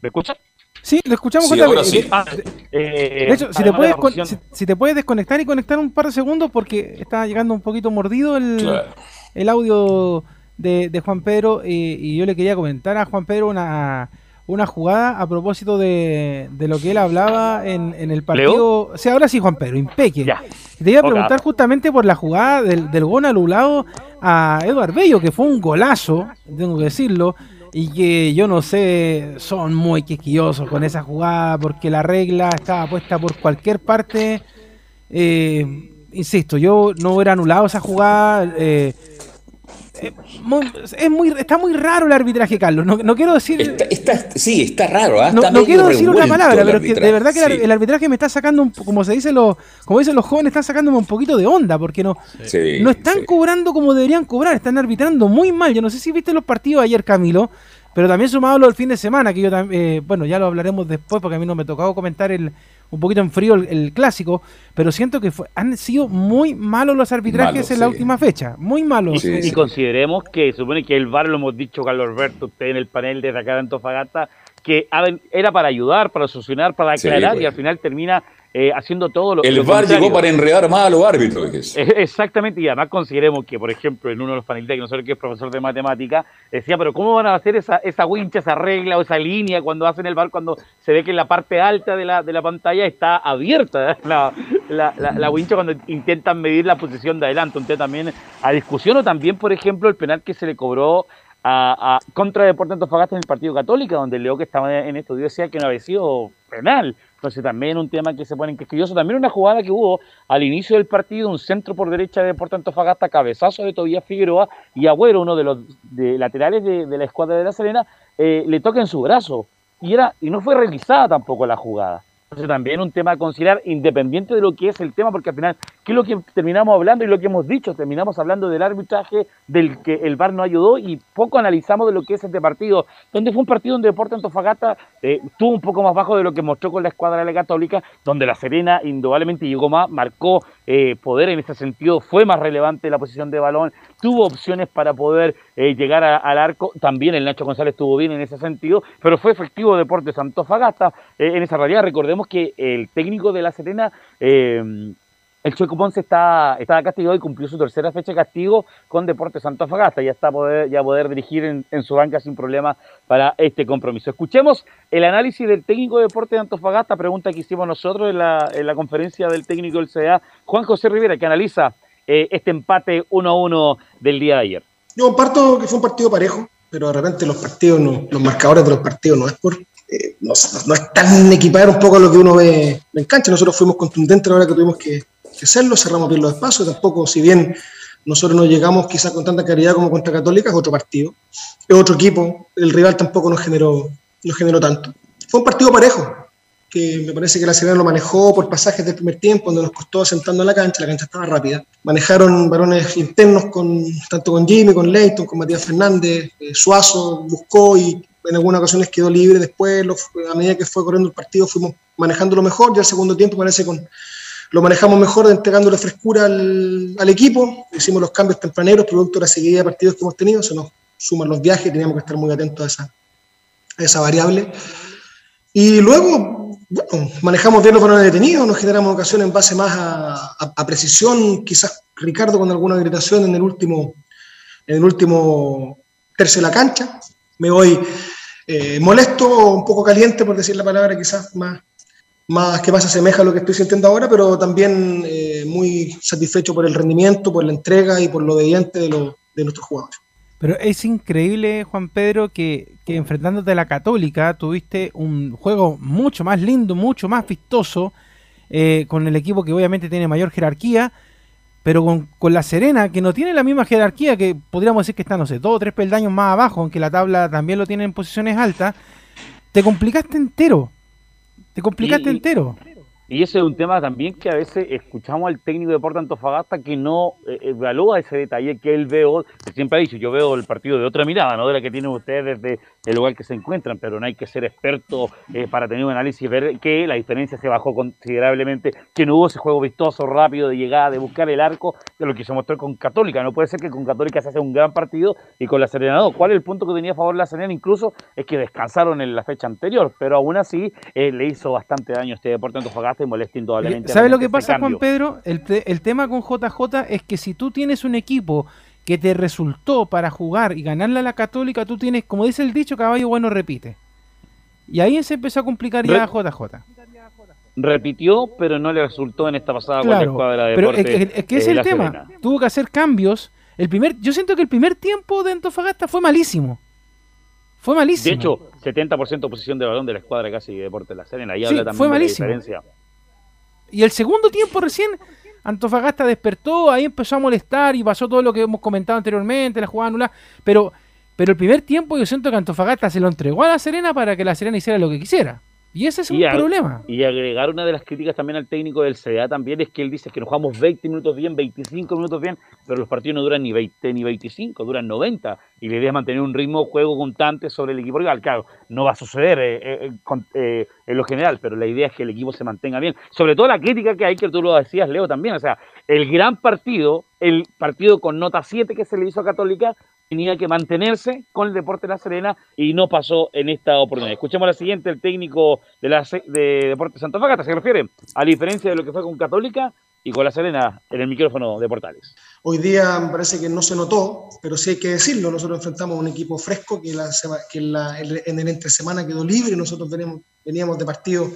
¿Me escucha? Sí, lo escuchamos Sí, ahora sí. Ah, eh, de hecho, si te, puedes si, si te puedes desconectar y conectar un par de segundos porque está llegando un poquito mordido el, Claro. el audio de, de Juan Pedro eh, y yo le quería comentar a Juan Pedro una, una jugada a propósito de, de lo que él hablaba en, en el partido. O sea, ahora sí, Juan Pedro, impeque. Te iba a preguntar justamente por la jugada del, del gol anulado a Eduard Bello, que fue un golazo, tengo que decirlo, y que yo no sé, son muy quisquillosos con esa jugada porque la regla estaba puesta por cualquier parte. Eh, insisto, yo no hubiera anulado esa jugada. eh, eh, muy- es muy, está muy raro el arbitraje, Carlos. No, no quiero decir. Sí, está raro, ¿ah? No, Está quiero decir una palabra, pero que de verdad que el- sí. el arbitraje me está sacando, un, como se dice los, como dicen los jóvenes, están sacándome un poquito de onda, porque no, Sí, no están sí. cobrando como deberían cobrar, están arbitrando muy mal. Yo no sé si viste los partidos ayer, Camilo, pero también sumado lo del fin de semana, que yo también, bueno, ya lo hablaremos después, porque a mí no me tocaba comentar el un poquito en frío el, el clásico, pero siento que fue- han sido muy malos los arbitrajes en la última fecha, muy malos. Y, eh, y consideremos que supone que el VAR, lo hemos dicho Carlos Alberto, usted en el panel de acá de Antofagasta, que era para ayudar, para solucionar, para Sí, aclarar pues. y al final termina eh, haciendo todo lo El lo VAR contrario. llegó para enredar más a los árbitros. Exactamente, y además consideremos que, por ejemplo, en uno de los panelistas, que nosotros que es profesor de matemática, decía, pero ¿cómo van a hacer esa, esa wincha, esa regla o esa línea cuando hacen el bar, cuando se ve que en la parte alta de la, de la pantalla está abierta *laughs* la, la, la, la wincha cuando intentan medir la posición de adelanto? Entonces también a discusión o también, por ejemplo, el penal que se le cobró a, a contra Deportes Antofagasta en el partido Católica, donde Leo que estaba en estudio decía que no había sido penal. Entonces también un tema que se pone quisquilloso. También una jugada que hubo al inicio del partido, un centro por derecha de Deportes Antofagasta, cabezazo de Tobías Figueroa y Agüero, uno de los de laterales de, de la escuadra de La Serena, eh, le toca en su brazo. Y, era, y no fue realizada tampoco la jugada. También un tema a considerar independiente de lo que es el tema, porque al final, ¿qué es lo que terminamos hablando y lo que hemos dicho? Terminamos hablando del arbitraje, del que el VAR no ayudó y poco analizamos de lo que es este partido, donde fue un partido donde Deporte Antofagasta eh, estuvo un poco más bajo de lo que mostró con la escuadra de la Católica, donde la Serena indudablemente llegó más, marcó eh, poder en ese sentido, fue más relevante la posición de balón, tuvo opciones para poder eh, llegar al arco, también el Nacho González estuvo bien en ese sentido, pero fue efectivo Deportes Antofagasta eh, en esa realidad. Recordemos que el técnico de La Serena, eh, el Chueco Ponce, está, está castigado y cumplió su tercera fecha de castigo con Deportes Antofagasta. Ya está poder, ya poder dirigir en, su banca sin problema para este compromiso. Escuchemos el análisis del técnico de Deportes de Antofagasta, pregunta que hicimos nosotros en la, en la conferencia del técnico del CDA, Juan José Rivera, que analiza eh, este empate 1-1 del día de ayer. Yo comparto que fue un partido parejo, pero de repente los partidos, no- los marcadores de los partidos no es por. eh, no, es tan equiparar un poco a lo que uno ve en cancha. Nosotros fuimos contundentes a la hora que tuvimos que, que hacerlo, cerramos bien los espacios. Tampoco, si bien nosotros no llegamos quizás con tanta claridad como contra Católica, es otro partido, es otro equipo. El rival tampoco nos generó, nos generó tanto. Fue un partido parejo, que me parece que la Serena lo manejó por pasajes del primer tiempo, donde nos costó asentando en la cancha, la cancha estaba rápida. Manejaron varones internos con tanto con Jimmy, con Leighton, con Matías Fernández, eh, Suazo buscó y en algunas ocasiones quedó libre. Después, a medida que fue corriendo el partido, fuimos manejándolo mejor. Ya el segundo tiempo parece con lo manejamos mejor, entregándole frescura al, equipo. Hicimos los cambios tempraneros, producto de la seguida de partidos que hemos tenido. Se nos suman los viajes, teníamos que estar muy atentos a esa, a esa variable. Y luego, bueno, manejamos bien los balones detenidos, nos generamos ocasiones en base más a precisión, quizás Ricardo con alguna gritación en el último, en el último tercio de la cancha. Me voy eh, molesto, un poco caliente, por decir la palabra quizás más, más que más asemeja a lo que estoy sintiendo ahora, pero también eh, muy satisfecho por el rendimiento, por la entrega y por lo obediente de, los- de nuestros jugadores. Pero es increíble, Juan Pedro, que, que enfrentándote a la Católica tuviste un juego mucho más lindo, mucho más vistoso, eh, con el equipo que obviamente tiene mayor jerarquía, pero con, con la Serena, que no tiene la misma jerarquía, que podríamos decir que está, no sé, dos o tres peldaños más abajo, aunque la tabla también lo tiene en posiciones altas, te complicaste entero. Te complicaste Y- entero. Y ese es un tema también que a veces escuchamos al técnico de Deportes Antofagasta que no eh, evalúa ese detalle que él veo, que siempre ha dicho, yo veo el partido de otra mirada, no de la que tienen ustedes desde el lugar que se encuentran, pero no hay que ser experto eh, para tener un análisis ver que la diferencia se bajó considerablemente, que no hubo ese juego vistoso, rápido de llegada, de buscar el arco, de lo que se mostró con Católica. No puede ser que con Católica se hace un gran partido y con la Serena no. ¿Cuál es el punto que tenía a favor la Serena? Incluso es que descansaron en la fecha anterior, pero aún así eh, le hizo bastante daño a este Deporte Antofagasta indudablemente. ¿Sabes lo que pasa, Juan cambio. Pedro? El, el tema con JJ es que si tú tienes un equipo que te resultó para jugar y ganarle a la Católica, tú tienes, como dice el dicho, caballo bueno repite. Y ahí se empezó a complicar ya a JJ. Repitió, pero no le resultó en esta pasada con la Claro, escuadra de pero es, que- es que eh, es el tema. Serena. Tuvo que hacer cambios. El primer, yo siento que el primer tiempo de Antofagasta fue malísimo. Fue malísimo. De hecho, 70% posición de balón de la escuadra casi de Deportes La Serena. Ahí Sí, habla también fue de la malísimo. diferencia. Y el segundo tiempo recién, Antofagasta despertó, ahí empezó a molestar y pasó todo lo que hemos comentado anteriormente, la jugada anulada. Pero, pero el primer tiempo yo siento que Antofagasta se lo entregó a la Serena para que la Serena hiciera lo que quisiera. Y ese es un Y ag- problema. Y agregar una de las críticas también al técnico del CDA también es que él dice que nos jugamos 20 minutos bien, 25 minutos bien, pero los partidos no duran ni 20 ni 25, duran 90. Y la idea es mantener un ritmo de juego constante sobre el equipo rival. Claro, no va a suceder eh, eh, con- eh, en lo general, pero la idea es que el equipo se mantenga bien. Sobre todo la crítica que hay, que tú lo decías, Leo, también. O sea, el gran partido, el partido con nota 7 que se le hizo a Católica, tenía que mantenerse con el Deporte de La Serena y no pasó en esta oportunidad. Escuchemos la siguiente, el técnico de, la, de Deportes Santa Fagata se refiere a diferencia de lo que fue con Católica y con La Serena en el micrófono de Portales. Hoy día me parece que no se notó, pero sí hay que decirlo. Nosotros enfrentamos a un equipo fresco que, en, el entre semana quedó libre. Nosotros veníamos, veníamos de partidos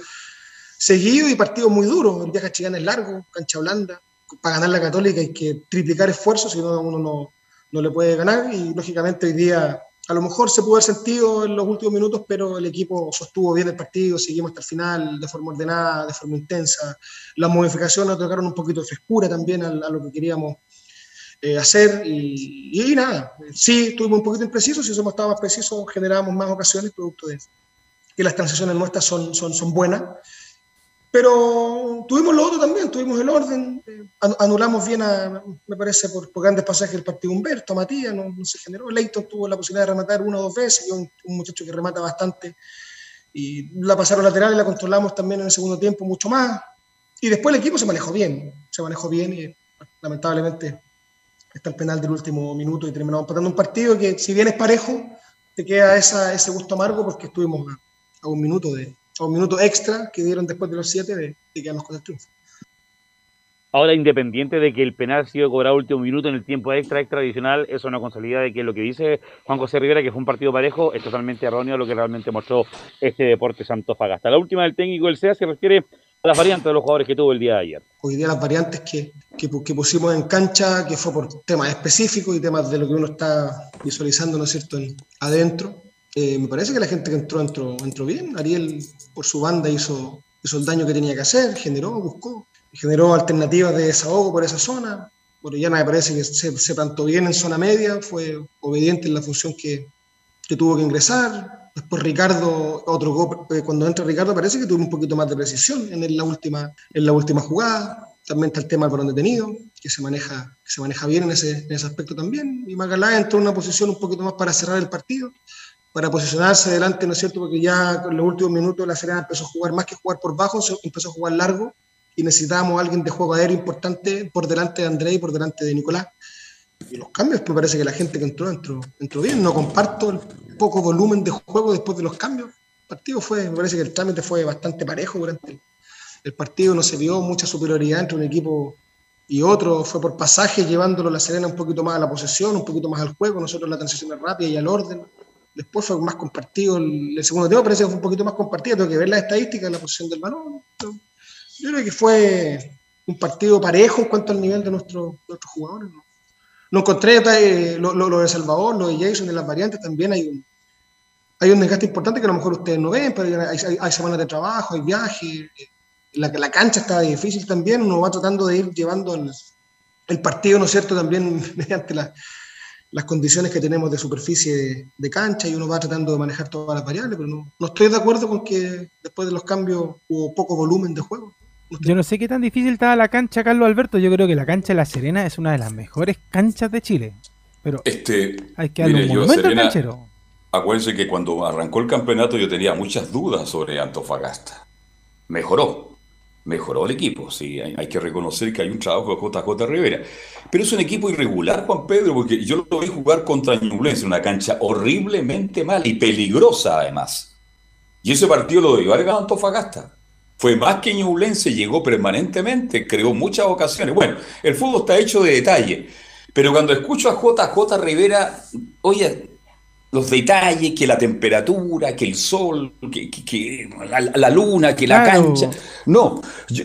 seguidos y partidos muy duros. El viaje a Chicana es largo, cancha blanda. Para ganar la Católica hay que triplicar esfuerzos, si no uno no, no le puede ganar. Y lógicamente hoy día a lo mejor se pudo haber sentido en los últimos minutos, pero el equipo sostuvo bien el partido, seguimos hasta el final de forma ordenada, de forma intensa. Las modificaciones tocaron un poquito de frescura también a, lo que queríamos eh, hacer y, y, nada, sí, estuvimos un poquito imprecisos, si somos estado más precisos generábamos más ocasiones producto de que las transiciones nuestras son, son buenas, pero tuvimos lo otro también, tuvimos el orden, anulamos bien, a, me parece, por, por, grandes pasajes el partido Humberto, Matías, no, no, se generó, Leighton tuvo la posibilidad de rematar una o dos veces, y un, un muchacho que remata bastante, y la pasaron lateral y la controlamos también en el segundo tiempo mucho más, y después el equipo se manejó bien, se manejó bien y lamentablemente está el penal del último minuto y terminamos empatando un partido que si bien es parejo, te queda esa, ese gusto amargo porque estuvimos a, a, un minuto de a un minuto extra que dieron después de los siete de, de quedarnos con el triunfo. Ahora, independiente de que el penal ha sido cobrado último minuto en el tiempo extra, extra adicional, eso no consolida de que lo que dice Juan José Rivera, que fue un partido parejo, es totalmente erróneo a lo que realmente mostró este deporte Santofagasta. La última del técnico del CEA se refiere a las variantes de los jugadores que tuvo el día de ayer. Hoy día las variantes que, que, que, pusimos en cancha, que fue por temas específicos y temas de lo que uno está visualizando, ¿no es cierto?, en, adentro. Eh, me parece que la gente que entró, entró, entró bien. Ariel, por su banda, hizo, hizo el daño que tenía que hacer, generó, buscó, generó alternativas de desahogo por esa zona. Orellana me parece que se, se plantó bien en zona media, fue obediente en la función que, que tuvo que ingresar, Después Ricardo, otro cuando entra Ricardo parece que tuvo un poquito más de precisión en la última, en la última jugada. También está el tema del balón detenido, que se maneja, que se maneja bien en ese, en ese aspecto también. Y Magalá entró en una posición un poquito más para cerrar el partido, para posicionarse adelante, ¿no es cierto? Porque ya en los últimos minutos la Serena empezó a jugar más que jugar por bajo, empezó a jugar largo y necesitábamos alguien de juego aéreo importante por delante de André y por delante de Nicolás. Y los cambios, pues parece que la gente que entró, entró, bien. No comparto el poco volumen de juego después de los cambios. El partido fue, me parece que el trámite fue bastante parejo durante el, el partido. No se vio mucha superioridad entre un equipo y otro. Fue por pasaje, llevándolo la Serena un poquito más a la posesión, un poquito más al juego. Nosotros la transición rápida y al orden. Después fue más compartido. El, el segundo tiempo parece que fue un poquito más compartido. Tengo que ver las estadísticas, la posición del balón. Yo creo que fue un partido parejo en cuanto al nivel de nuestro, nuestros jugadores. ¿no? No encontré eh, lo, lo, lo, de Salvador, lo de Jason, de las variantes, también hay un, hay un desgaste importante que a lo mejor ustedes no ven, pero hay, hay, hay semanas de trabajo, hay viajes, la, la, cancha está difícil también, uno va tratando de ir llevando el, el partido, ¿no es cierto?, también *laughs* mediante la, las condiciones que tenemos de superficie de, de, cancha y uno va tratando de manejar todas las variables, pero no, no estoy de acuerdo con que después de los cambios hubo poco volumen de juego. Yo no sé qué tan difícil estaba la cancha, Carlos Alberto. Yo creo que la cancha de La Serena es una de las mejores canchas de Chile. Pero este, hay que darle un monumento al canchero. Acuérdense que cuando arrancó el campeonato yo tenía muchas dudas sobre Antofagasta. Mejoró, mejoró el equipo, sí, hay, que reconocer que hay un trabajo de JJ Rivera. Pero es un equipo irregular, Juan Pedro, porque yo lo vi jugar contra Ñublense, una cancha horriblemente mal y peligrosa además. Y ese partido lo debió haber ganado Antofagasta fue más que Ñublense, llegó permanentemente, creó muchas ocasiones. Bueno, el fútbol está hecho de detalle, pero cuando escucho a JJ Rivera, oye, los detalles, que la temperatura, que el sol, que, que, que la, la, luna, que la cancha. No,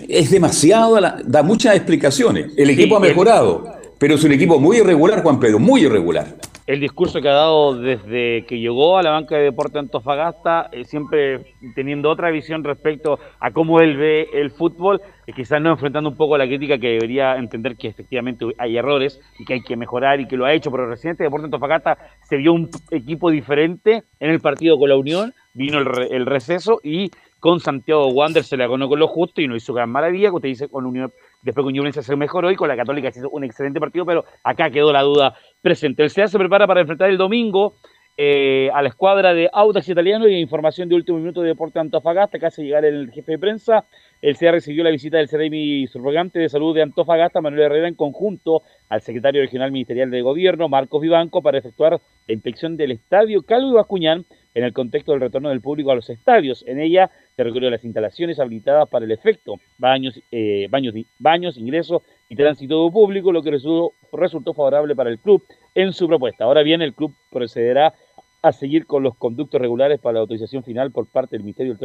es demasiado, da muchas explicaciones. El equipo sí, ha mejorado, el... pero es un equipo muy irregular, Juan Pedro, muy irregular el discurso que ha dado desde que llegó a la banca de deporte Antofagasta, eh, siempre teniendo otra visión respecto a cómo él ve el fútbol, eh, quizás no enfrentando un poco la crítica que debería entender que efectivamente hay errores y que hay que mejorar y que lo ha hecho, pero reciente. Deporte Antofagasta se vio un equipo diferente en el partido con la Unión, vino el, re, el receso y con Santiago Wander se le agonó con lo justo y no hizo gran maravilla, que usted dice con Unión Después con Ñublense se mejoró y con la Católica se hizo un excelente partido, pero acá quedó la duda presente. El CEA se prepara para enfrentar el domingo eh, a la escuadra de Audax Italiano y información de último minuto de Deporte Antofagasta. Se llegar el jefe de prensa. El CEA recibió la visita del Ceremi subrogante de salud de Antofagasta, Manuel Herrera, en conjunto al secretario regional ministerial de gobierno, Marcos Vivanco, para efectuar la inspección del estadio Calvo Bascuñán en el contexto del retorno del público a los estadios. En ella se recorrió las instalaciones habilitadas para el efecto, baños, eh, baños, baños, ingreso y tránsito público, lo que resultó, resultó favorable para el club en su propuesta. Ahora bien, el club procederá a seguir con los conductos regulares para la autorización final por parte del Ministerio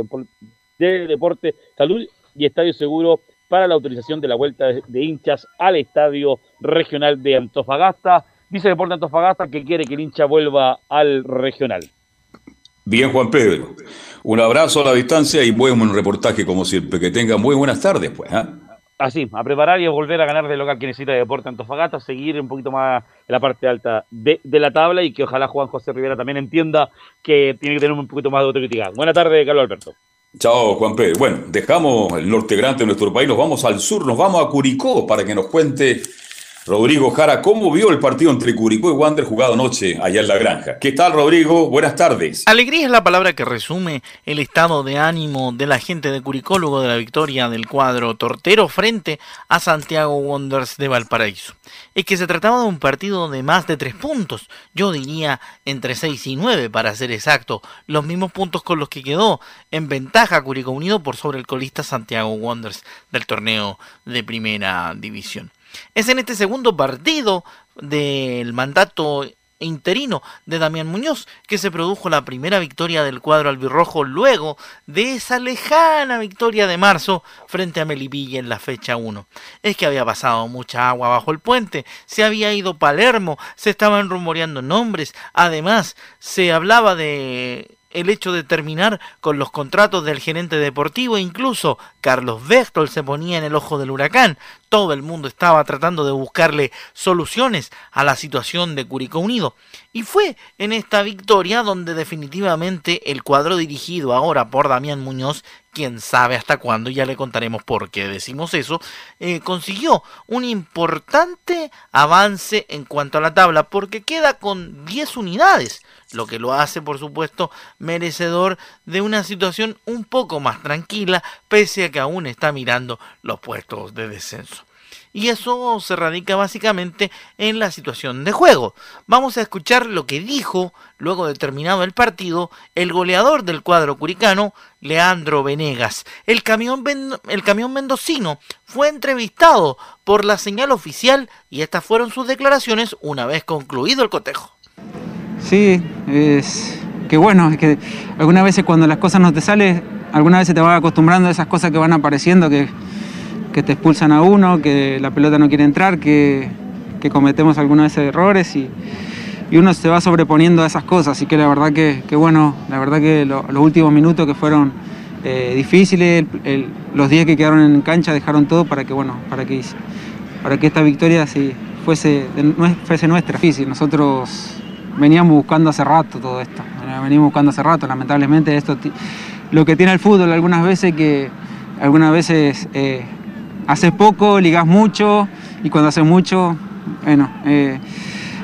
de Deporte, Salud y Estadio Seguro para la autorización de la vuelta de hinchas al Estadio Regional de Antofagasta. Dice Deporte Antofagasta que quiere que el hincha vuelva al regional. Bien, Juan Pedro. Un abrazo a la distancia y buen reportaje como siempre. Que tengan muy buenas tardes, pues. ¿ah? Así, a preparar y a volver a ganar de local que necesita Deporte Antofagasta, seguir un poquito más en la parte alta de, de, la tabla y que ojalá Juan José Rivera también entienda que tiene que tener un poquito más de autocrítica. Buenas tardes, Carlos Alberto. Chao, Juan Pedro. Bueno, dejamos el norte grande de nuestro país, nos vamos al sur, nos vamos a Curicó para que nos cuente Rodrigo Jara, ¿cómo vio el partido entre Curicó y Wander jugado anoche allá en la granja? ¿Qué tal, Rodrigo? Buenas tardes. Alegría es la palabra que resume el estado de ánimo de la gente de Curicó luego de la victoria del cuadro tortero frente a Santiago Wanderers de Valparaíso. Es que se trataba de un partido de más de tres puntos, yo diría entre seis y nueve para ser exacto, los mismos puntos con los que quedó en ventaja Curicó Unido por sobre el colista Santiago Wanderers del torneo de primera división. Es en este segundo partido del mandato interino de Damián Muñoz que se produjo la primera victoria del cuadro albirrojo luego de esa lejana victoria de marzo frente a Melipilla en la fecha 1. Es que había pasado mucha agua bajo el puente, se había ido Palermo, se estaban rumoreando nombres, además se hablaba de el hecho de terminar con los contratos del gerente deportivo, incluso Carlos Bechtel se ponía en el ojo del huracán. Todo el mundo estaba tratando de buscarle soluciones a la situación de Curicó Unido. Y fue en esta victoria donde definitivamente el cuadro dirigido ahora por Damián Muñoz, quien sabe hasta cuándo, ya le contaremos por qué decimos eso, eh, consiguió un importante avance en cuanto a la tabla, porque queda con 10 unidades lo que lo hace por supuesto merecedor de una situación un poco más tranquila, pese a que aún está mirando los puestos de descenso. Y eso se radica básicamente en la situación de juego. Vamos a escuchar lo que dijo, luego de terminado el partido, el goleador del cuadro curicano, Leandro Venegas. El camión, el camión mendocino fue entrevistado por la señal oficial y estas fueron sus declaraciones una vez concluido el cotejo. Sí, es que bueno, es que algunas veces cuando las cosas no te salen, algunas veces te vas acostumbrando a esas cosas que van apareciendo, que, que te expulsan a uno, que la pelota no quiere entrar, que, cometemos algunas veces errores y, uno se va sobreponiendo a esas cosas. Así que la verdad que, bueno, la verdad que lo, los últimos minutos que fueron eh, difíciles, los días que quedaron en cancha dejaron todo para que, bueno, para que, para que esta victoria fuese, fuese nuestra. Difícil, nosotros veníamos buscando hace rato todo esto. Venimos buscando hace rato, lamentablemente esto lo que tiene el fútbol algunas veces que algunas veces eh, haces poco, ligas mucho y cuando haces mucho, bueno, eh,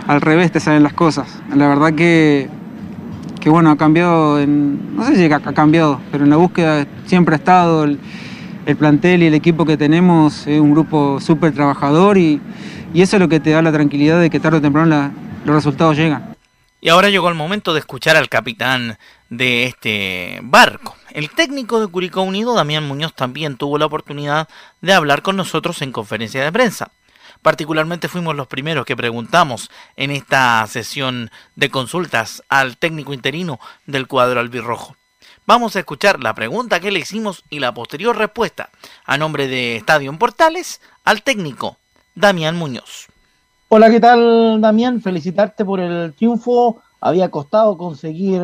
al revés te salen las cosas. La verdad que, que bueno, ha cambiado, en, no sé si ha cambiado, pero en la búsqueda siempre ha estado el, el plantel y el equipo que tenemos, es un grupo súper trabajador y, eso es lo que te da la tranquilidad de que tarde o temprano los resultados llegan. Y ahora llegó el momento de escuchar al capitán de este barco. El técnico de Curicó Unido, Damián Muñoz, también tuvo la oportunidad de hablar con nosotros en conferencia de prensa. Particularmente fuimos los primeros que preguntamos en esta sesión de consultas al técnico interino del cuadro albirrojo. Vamos a escuchar la pregunta que le hicimos y la posterior respuesta a nombre de Estadio Portales al técnico Damián Muñoz. Hola, ¿qué tal, Damián? Felicitarte por el triunfo. Había costado conseguir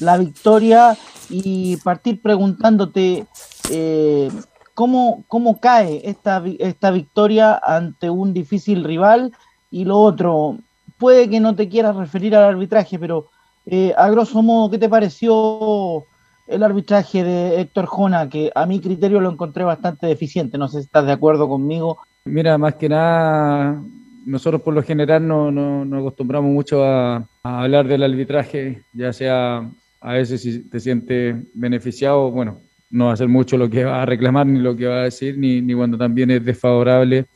la victoria y partir preguntándote eh, ¿cómo, cómo cae esta, esta victoria ante un difícil rival. Y lo otro, puede que no te quieras referir al arbitraje, pero eh, a grosso modo, ¿qué te pareció el arbitraje de Héctor Jona? Que a mi criterio lo encontré bastante deficiente. No sé si estás de acuerdo conmigo. Mira, más que nada nosotros por lo general no, no, acostumbramos mucho a, a, hablar del arbitraje, ya sea a veces si te sientes beneficiado, bueno, no va a ser mucho lo que va a reclamar ni lo que va a decir, ni, ni cuando también es desfavorable,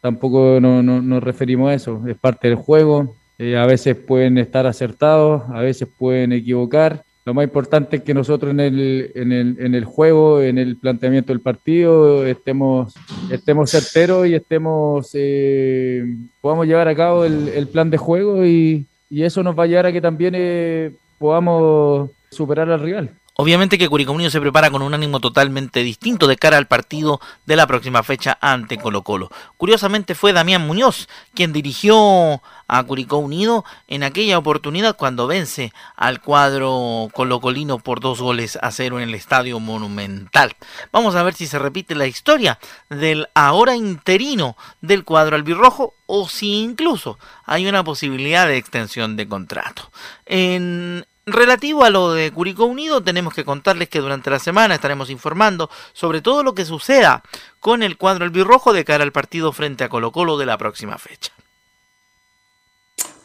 tampoco no, no, nos referimos a eso, es parte del juego, eh, a veces pueden estar acertados, a veces pueden equivocar, lo más importante es que nosotros en el, en el, en el juego, en el planteamiento del partido, estemos, estemos certeros y estemos, eh, podamos llevar a cabo el, plan de juego y, y, eso nos va a llevar a que también eh, podamos superar al rival. Obviamente que Curicó Unido se prepara con un ánimo totalmente distinto de cara al partido de la próxima fecha ante Colo Colo. Curiosamente fue Damián Muñoz quien dirigió a Curicó Unido en aquella oportunidad cuando vence al cuadro colocolino por dos goles a cero en el Estadio Monumental. Vamos a ver si se repite la historia del ahora interino del cuadro albirrojo o si incluso hay una posibilidad de extensión de contrato. En Relativo a lo de Curicó Unido, tenemos que contarles que durante la semana estaremos informando sobre todo lo que suceda con el cuadro albirrojo de cara al partido frente a Colo Colo de la próxima fecha.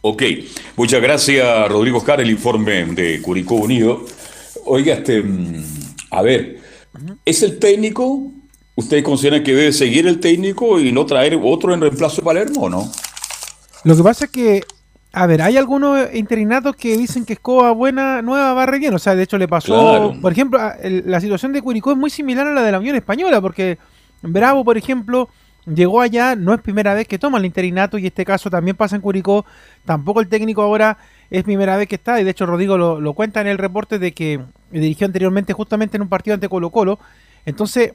Ok, muchas gracias Rodrigo Oscar, el informe de Curicó Unido. Oiga, este, mm, a ver, ¿es el técnico? ¿Ustedes consideran que debe seguir el técnico y no traer otro en reemplazo de Palermo o no? Lo que pasa es que a ver, hay algunos interinatos que dicen que Escoba buena nueva va re bien. O sea, de hecho le pasó. Claro. Por ejemplo, la situación de Curicó es muy similar a la de la Unión Española, porque Bravo, por ejemplo, llegó allá, no es primera vez que toma el interinato, y este caso también pasa en Curicó. Tampoco el técnico ahora es primera vez que está, y de hecho Rodrigo lo, lo cuenta en el reporte de que dirigió anteriormente justamente en un partido ante Colo Colo. Entonces,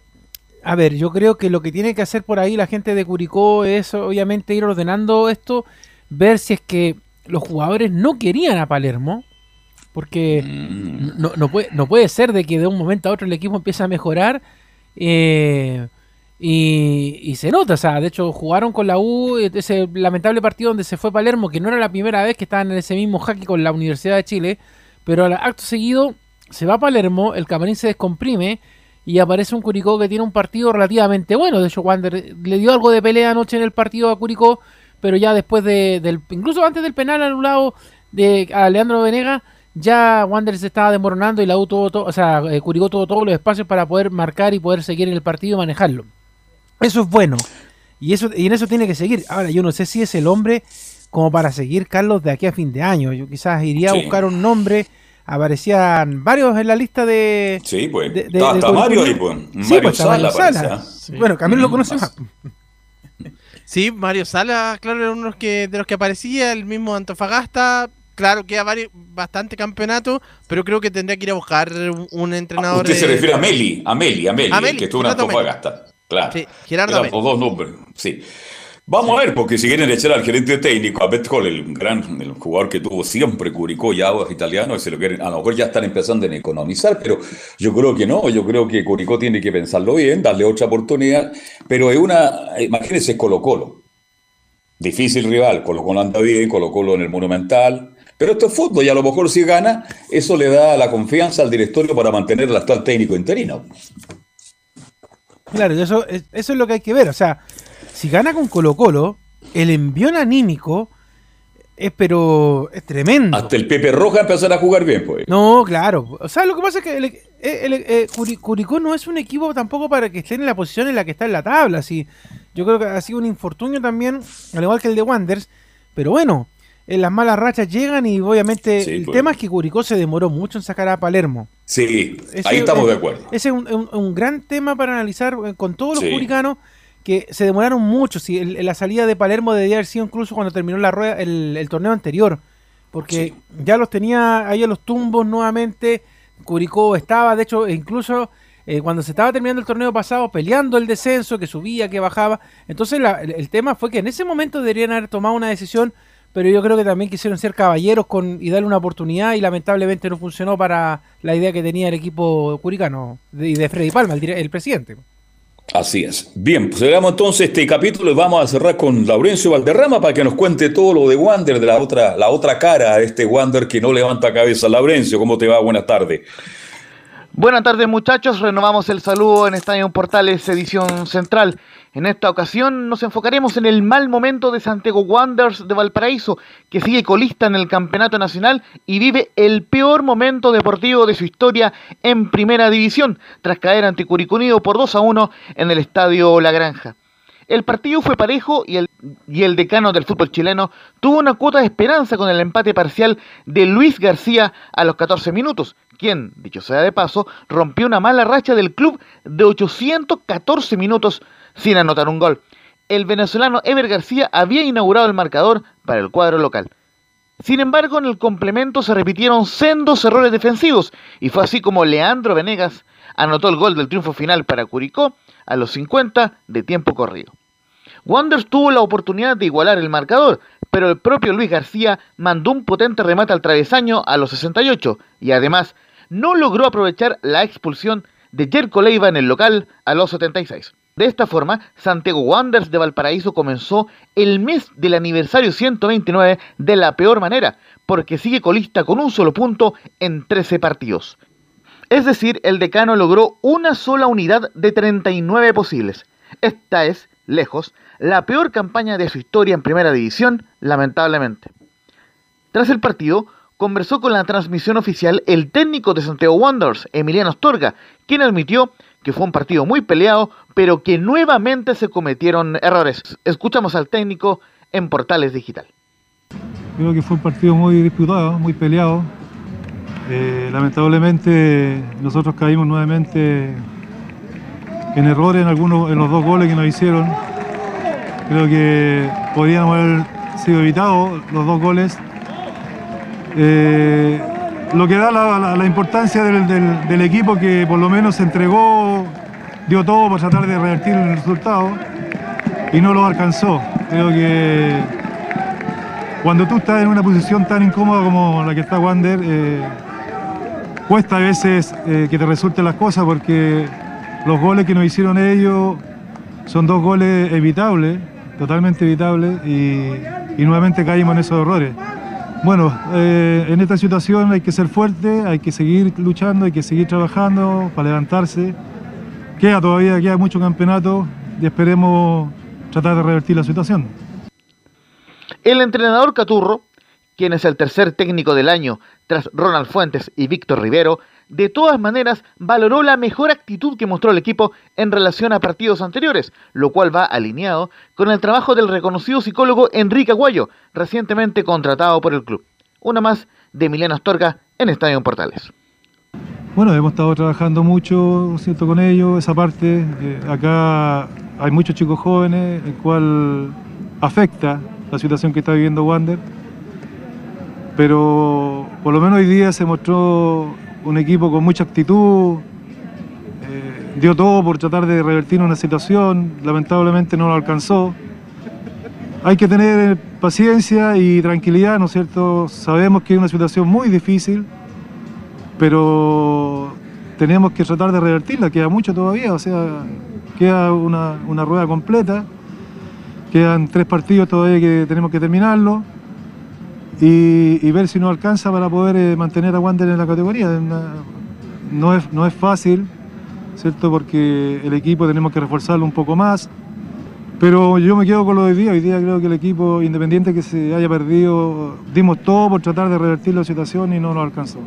a ver, yo creo que lo que tiene que hacer por ahí la gente de Curicó es obviamente ir ordenando esto, ver si es que los jugadores no querían a Palermo, porque no, no puede, no puede ser de que de un momento a otro el equipo empiece a mejorar eh, y, y se nota, o sea, de hecho jugaron con la U, ese lamentable partido donde se fue Palermo, que no era la primera vez que estaban en ese mismo jaque con la Universidad de Chile, pero al acto seguido se va a Palermo, el camarín se descomprime y aparece un Curicó que tiene un partido relativamente bueno. De hecho, Wander le dio algo de pelea anoche en el partido a Curicó, pero ya después de, del, incluso antes del penal anulado de a Leandro Venega, ya Wander se estaba desmoronando y la U tuvo, to- o sea, eh, Curicó tuvo todos los espacios para poder marcar y poder seguir en el partido y manejarlo. Eso es bueno. Y eso y en eso tiene que seguir. Ahora, yo no sé si es el hombre como para seguir Carlos de aquí a fin de año. Yo quizás iría a buscar un nombre. Aparecían varios en la lista de. Sí, pues. de- de- está de está Curicó. Mario ahí, pues. Sí, Mario pues está Sala. Bueno, Camilo lo conoce más. más. *laughs* Sí, Mario Sala, claro, era uno de los que, de los que aparecía, el mismo Antofagasta, claro, queda varios, bastante campeonato, pero creo que tendría que ir a buscar un, un entrenador. Usted se refiere a Meli, a Meli, a Meli, A el Meli, que estuvo en Gerardo Meli. Antofagasta. Claro. Sí, Gerardo Meli. los dos nombres, sí. Vamos a ver, porque si quieren echar al gerente técnico, a Bet Hall, el gran el jugador que tuvo siempre Curicó y Aguas italiano, se lo quieren, a lo mejor ya están empezando en economizar, pero yo creo que no, yo creo que Curicó tiene que pensarlo bien, darle otra oportunidad, pero es una, imagínense Colo Colo, difícil rival, Colo Colo anda bien, Colo Colo en el Monumental, pero esto es fútbol y a lo mejor si gana, eso le da la confianza al directorio para mantener al actual técnico interino. Claro, eso, es- eso es lo que hay que ver. O sea, si gana con Colo Colo, el envión anímico es pero es tremendo. Hasta el Pepe Roja empezará a jugar bien, pues. No, claro. O sea, lo que pasa es que el- el- el- eh, Curi- Curicó no es un equipo tampoco para que esté en la posición en la que está en la tabla. Así, yo creo que ha sido un infortunio también, al igual que el de Wanders. Pero bueno, en las malas rachas llegan y obviamente Sí, el pues. tema es que Curicó se demoró mucho en sacar a Palermo. Sí, Ese ahí estamos es- de acuerdo. Ese es un, un- un gran tema para analizar eh, con todos los Sí. curicanos que se demoraron mucho. Si el- la salida de Palermo debía haber sido incluso cuando terminó la rueda, el, el torneo anterior. Porque ya los tenía ahí a los tumbos nuevamente. Curicó estaba, de hecho, incluso eh, cuando se estaba terminando el torneo pasado, peleando el descenso, que subía, que bajaba. Entonces la- el, el tema fue que en ese momento deberían haber tomado una decisión, pero yo creo que también quisieron ser caballeros con, y darle una oportunidad y lamentablemente no funcionó para la idea que tenía el equipo curicano de- y de, Freddy Palma, el, el presidente. Así es. Bien, pues cerramos entonces este capítulo y vamos a cerrar con Laurencio Valderrama para que nos cuente todo lo de Wander, de la otra, la otra cara de este Wander que no levanta cabeza. Laurencio, ¿cómo te va? Buenas tardes. Buenas tardes muchachos, renovamos el saludo en Estadio Portales edición central. En esta ocasión nos enfocaremos en el mal momento de Santiago Wanderers de Valparaíso, que sigue colista en el campeonato nacional y vive el peor momento deportivo de su historia en primera división, tras caer ante Curicó Unido por 2 a 1 en el Estadio La Granja. El partido fue parejo y el, y el decano del fútbol chileno tuvo una cuota de esperanza con el empate parcial de Luis García a los 14 minutos, quien, dicho sea de paso, rompió una mala racha del club de 814 minutos sin anotar un gol. El venezolano Ever García había inaugurado el marcador para el cuadro local. Sin embargo, en el complemento se repitieron sendos errores defensivos y fue así como Leandro Venegas anotó el gol del triunfo final para Curicó a los 50 de tiempo corrido. Wanderers tuvo la oportunidad de igualar el marcador, pero el propio Luis García mandó un potente remate al travesaño a los 68 y además no logró aprovechar la expulsión de Jerko Leiva en el local a los 76. De esta forma, Santiago Wanderers de Valparaíso comenzó el mes del aniversario 129 de la peor manera, porque sigue colista con un solo punto en 13 partidos. Es decir, el decano logró una sola unidad de 39 posibles. Esta es, lejos, la peor campaña de su historia en primera división, lamentablemente. Tras el partido, conversó con la transmisión oficial el técnico de Santiago Wanderers, Emiliano Astorga, quien admitió que fue un partido muy peleado, pero que nuevamente se cometieron errores. Escuchamos al técnico en Portales Digital. Creo que fue un partido muy disputado, muy peleado. Eh, lamentablemente nosotros caímos nuevamente en errores en algunos en los dos goles que nos hicieron. Creo que podríamos haber sido evitados los dos goles. Eh, lo que da la, importancia del, equipo que por lo menos se entregó, dio todo para tratar de revertir el resultado y no lo alcanzó. Creo que cuando tú estás en una posición tan incómoda como la que está Wander, eh, cuesta a veces eh, que te resulten las cosas porque los goles que nos hicieron ellos son dos goles evitables, totalmente evitables, y nuevamente caímos en esos errores. Bueno, eh, en esta situación hay que ser fuerte, hay que seguir luchando, hay que seguir trabajando para levantarse. Queda todavía, queda mucho campeonato y esperemos tratar de revertir la situación. El entrenador Caturro, quien es el tercer técnico del año tras Ronald Fuentes y Víctor Rivero, de todas maneras valoró la mejor actitud que mostró el equipo en relación a partidos anteriores, lo cual va alineado con el trabajo del reconocido psicólogo Enrique Aguayo, recientemente contratado por el club. Una más de Emiliano Astorga en Estadio Portales. Bueno, hemos estado trabajando mucho ¿cierto? con ellos, esa parte. Acá hay muchos chicos jóvenes, el cual afecta la situación que está viviendo Wander. Pero por lo menos hoy día se mostró un equipo con mucha actitud, eh, dio todo por tratar de revertir una situación, lamentablemente no lo alcanzó. Hay que tener paciencia y tranquilidad, ¿no es cierto? Sabemos que es una situación muy difícil, pero tenemos que tratar de revertirla, queda mucho todavía, o sea, queda una rueda completa, quedan tres partidos todavía que tenemos que terminarlo y, ver si nos alcanza para poder eh, mantener a Wander en la categoría. No es, no es fácil, ¿cierto? Porque el equipo tenemos que reforzarlo un poco más. Pero yo me quedo con lo de hoy día. Hoy día creo que el equipo, independiente que se haya perdido, dimos todo por tratar de revertir la situación y no nos alcanzó.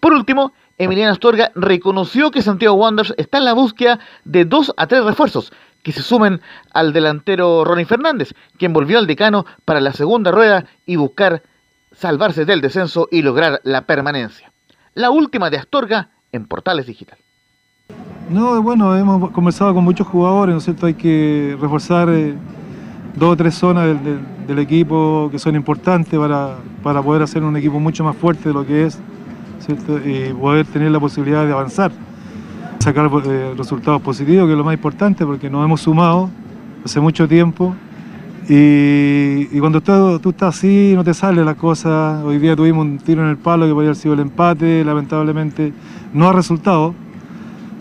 Por último, Emiliano Astorga reconoció que Santiago Wanderers está en la búsqueda de dos a tres refuerzos que se sumen al delantero Ronnie Fernández, quien volvió al decano para la segunda rueda y buscar salvarse del descenso y lograr la permanencia. La última de Astorga en Portales Digital. No, bueno, hemos conversado con muchos jugadores, ¿no es cierto? Hay que reforzar eh, dos o tres zonas del, equipo que son importantes para, para, poder hacer un equipo mucho más fuerte de lo que es, ¿cierto? Y poder tener la posibilidad de avanzar, sacar eh, resultados positivos, que es lo más importante, porque nos hemos sumado hace mucho tiempo y, cuando tú, tú, estás así, no te sale la cosa. Hoy día tuvimos un tiro en el palo que podría haber sido el empate, lamentablemente no ha resultado.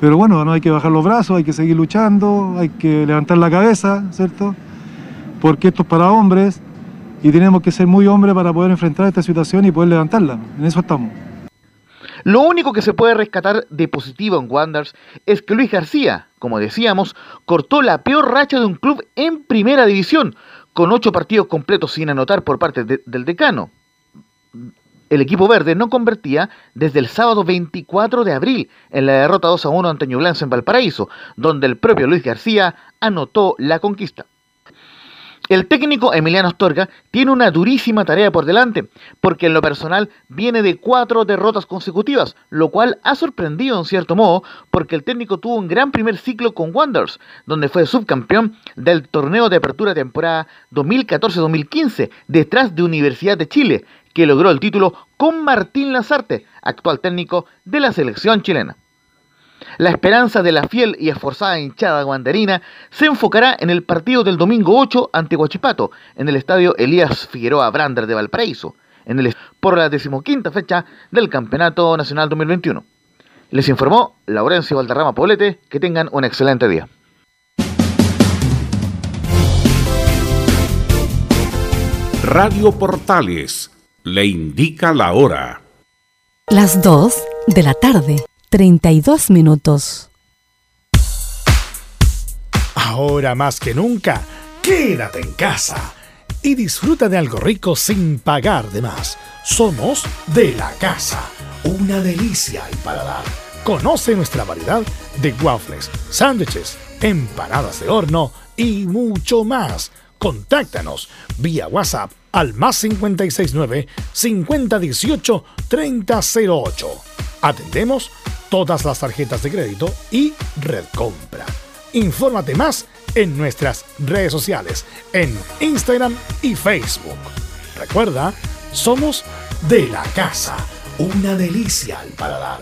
Pero bueno, no hay que bajar los brazos, hay que seguir luchando, hay que levantar la cabeza, ¿cierto? Porque esto es para hombres y tenemos que ser muy hombres para poder enfrentar esta situación y poder levantarla. En eso estamos. Lo único que se puede rescatar de positivo en Wanderers es que Luis García, como decíamos, cortó la peor racha de un club en primera división, con ocho partidos completos sin anotar por parte del decano. El equipo verde no convertía desde el sábado 24 de abril en la derrota 2 a 1 ante Ñublense en Valparaíso, donde el propio Luis García anotó la conquista. El técnico Emiliano Astorga tiene una durísima tarea por delante, porque en lo personal viene de cuatro derrotas consecutivas, lo cual ha sorprendido en cierto modo, porque el técnico tuvo un gran primer ciclo con Wanderers, donde fue subcampeón del torneo de apertura temporada 2014-2015, detrás de Universidad de Chile, que logró el título con Martín Lazarte, actual técnico de la selección chilena. La esperanza de la fiel y esforzada hinchada guanderina se enfocará en el partido del domingo 8 ante Huachipato, en el estadio Elías Figueroa Brander de Valparaíso, en el, por la decimoquinta fecha del Campeonato Nacional 2021. Les informó Laurencio Valderrama Poblete. Que tengan un excelente día. Radio Portales le indica la hora. Las 2 de la tarde, 32 minutos. Ahora más que nunca, quédate en casa y disfruta de algo rico sin pagar de más. Somos de la casa, una delicia al paladar. Conoce nuestra variedad de waffles, sándwiches, empanadas de horno y mucho más. Contáctanos vía WhatsApp al más 569 5018 3008. Atendemos todas las tarjetas de crédito y red compra. Infórmate más en nuestras redes sociales, en Instagram y Facebook. Recuerda, somos de la casa, una delicia al paladar.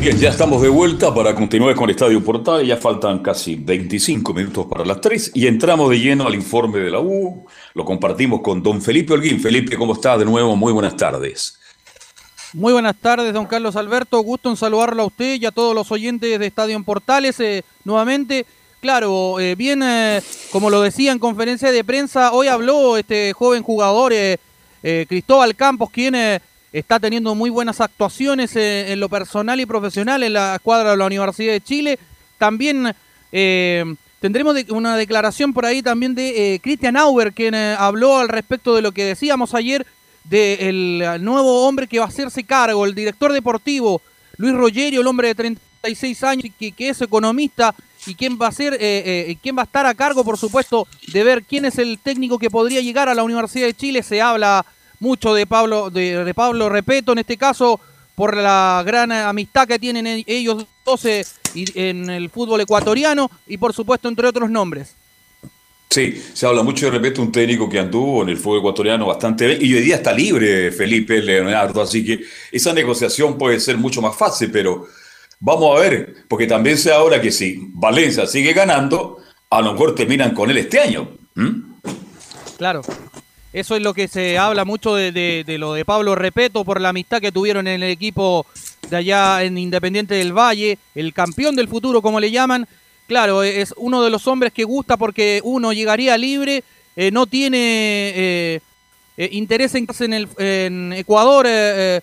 Bien, ya estamos de vuelta para continuar con Estadio Portal. Ya faltan casi 25 minutos para las 3 y entramos de lleno al informe de la U. Lo compartimos con don Felipe Holguín. Felipe, ¿cómo está? De nuevo, muy buenas tardes. Muy buenas tardes, don Carlos Alberto. Gusto en saludarlo a usted y a todos los oyentes de Estadio Portales. Eh, nuevamente, claro, eh, bien, eh, como lo decía en conferencia de prensa, hoy habló este joven jugador, Cristóbal Campos, quien está teniendo muy buenas actuaciones eh, en lo personal y profesional en la escuadra de la Universidad de Chile. También eh, tendremos de- una declaración por ahí también de eh, Christian Auber, quien eh, habló al respecto de lo que decíamos ayer del nuevo hombre que va a hacerse cargo, el director deportivo, Luis Rogerio, el hombre de 36 años, que, que es economista y quién va a ser, eh, quién va a estar a cargo, por supuesto, de ver quién es el técnico que podría llegar a la Universidad de Chile. Se habla mucho de Pablo, de, de Pablo Repeto, en este caso, por la gran amistad que tienen e- ellos dos eh, en el fútbol ecuatoriano y por supuesto entre otros nombres. Sí, se habla mucho de repente un técnico que anduvo en el fútbol ecuatoriano bastante bien y hoy día está libre Felipe Leonardo, así que esa negociación puede ser mucho más fácil, pero vamos a ver, porque también se habla que si Valencia sigue ganando, a lo mejor terminan con él este año. ¿Mm? Claro. Eso es lo que se habla mucho de, de- lo de Pablo Repeto por la amistad que tuvieron en el equipo de allá en Independiente del Valle, el campeón del futuro como le llaman. Claro, es uno de los hombres que gusta porque uno llegaría libre, eh, no tiene eh, eh, interés en en, en Ecuador. eh,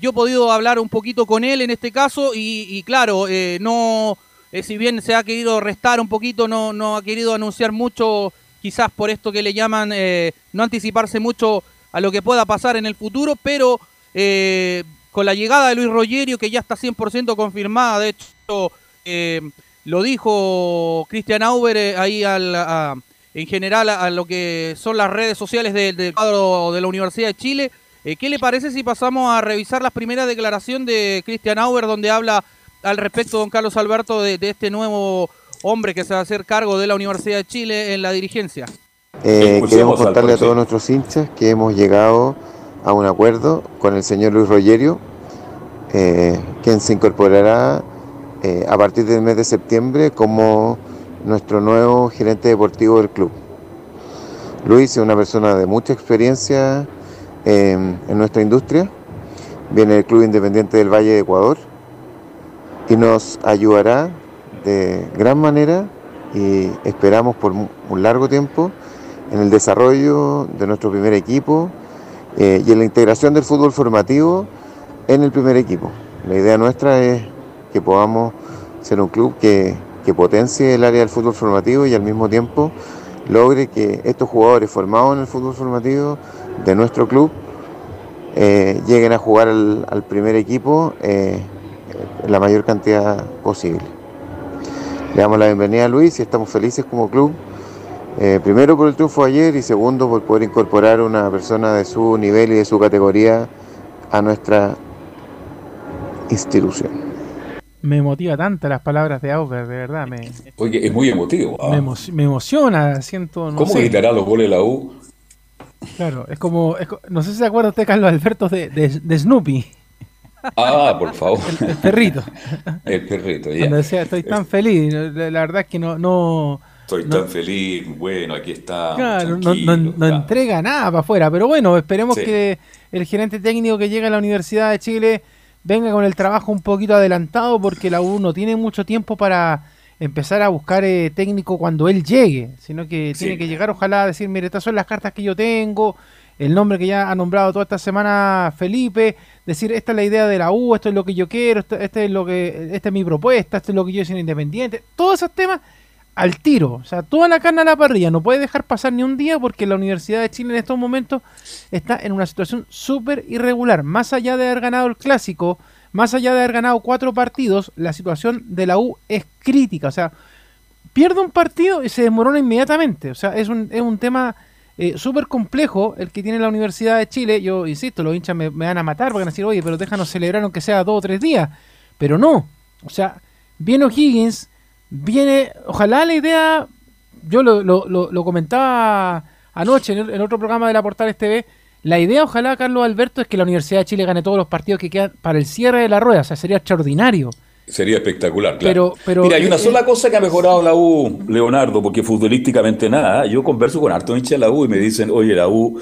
yo he podido hablar un poquito con él en este caso y, y claro, no si bien se ha querido restar un poquito, no, no ha querido anunciar mucho, quizás por esto que le llaman eh, no anticiparse mucho a lo que pueda pasar en el futuro, pero eh, con la llegada de Luis Rogerio, que ya está 100% confirmada, de hecho, eh, lo dijo Cristian Auber eh, ahí al, en general a, lo que son las redes sociales de- del cuadro de la Universidad de Chile. Eh, ¿Qué le parece si pasamos a revisar la primera declaración de Cristian Auber, donde habla al respecto, don Carlos Alberto, de, de este nuevo hombre que se va a hacer cargo de la Universidad de Chile en la dirigencia? Eh, queremos contarle a todos nuestros hinchas que hemos llegado a un acuerdo con el señor Luis Rogerio, eh, quien se incorporará eh, a partir del mes de septiembre como nuestro nuevo gerente deportivo del club. Luis es una persona de mucha experiencia en, en nuestra industria, viene del Club Independiente del Valle de Ecuador y nos ayudará de gran manera y esperamos por un largo tiempo en el desarrollo de nuestro primer equipo eh, y en la integración del fútbol formativo en el primer equipo. La idea nuestra es que podamos ser un club que, que potencie el área del fútbol formativo y al mismo tiempo logre que estos jugadores formados en el fútbol formativo de nuestro club eh, lleguen a jugar al, primer equipo eh, la mayor cantidad posible. Le damos la bienvenida a Luis y estamos felices como club, eh, primero por el triunfo de ayer y segundo por poder incorporar una persona de su nivel y de su categoría a nuestra institución. Me motiva tanto las palabras de Auber, de verdad. Me, Oye, es muy emotivo. ¿ah? me, emo- me emociona, siento. No ¿Cómo sé. gritará los goles de la U? Claro, es como, es no sé si se acuerda usted, Carlos Alberto, de, de, de Snoopy, Ah, por favor. el perrito. El perrito, ya. Cuando decía, estoy tan feliz, la, la verdad es que no, no, Estoy no- tan feliz. Bueno, aquí está. claro, no, no- no entrega nada para afuera, pero bueno, esperemos Sí. que el gerente técnico que llega a la Universidad de Chile venga con el trabajo un poquito adelantado porque la U no tiene mucho tiempo para empezar a buscar eh, técnico cuando él llegue, sino que Sí. tiene que llegar ojalá a decir, mire, estas son las cartas que yo tengo, el nombre que ya ha nombrado toda esta semana Felipe, decir, esta es la idea de la U, esto es lo que yo quiero, esto- este es lo que, esta es mi propuesta, esto es lo que yo soy independiente, todos esos temas al tiro, o sea, toda la carne a la parrilla, no puede dejar pasar ni un día porque la Universidad de Chile en estos momentos está en una situación súper irregular, más allá de haber ganado el clásico, más allá de haber ganado cuatro partidos, la situación de la U es crítica, o sea, pierde un partido y se desmorona inmediatamente. O sea, es un, es un tema eh, súper complejo el que tiene la Universidad de Chile. Yo insisto, los hinchas me, van a matar porque van a decir, oye, pero déjanos celebrar aunque sea dos o tres días. Pero no. O sea, viene O'Higgins, viene. Ojalá la idea. Yo lo, lo- lo- comentaba anoche en, en otro programa de la Portales TV. La idea, ojalá, Carlos Alberto, es que la Universidad de Chile gane todos los partidos que quedan para el cierre de la rueda. O sea, sería extraordinario. Sería espectacular, claro. Pero- pero- Mira, hay una eh, sola cosa que ha mejorado la U, Leonardo, porque futbolísticamente nada. Yo converso con harto hincha de la U y me dicen, oye, la U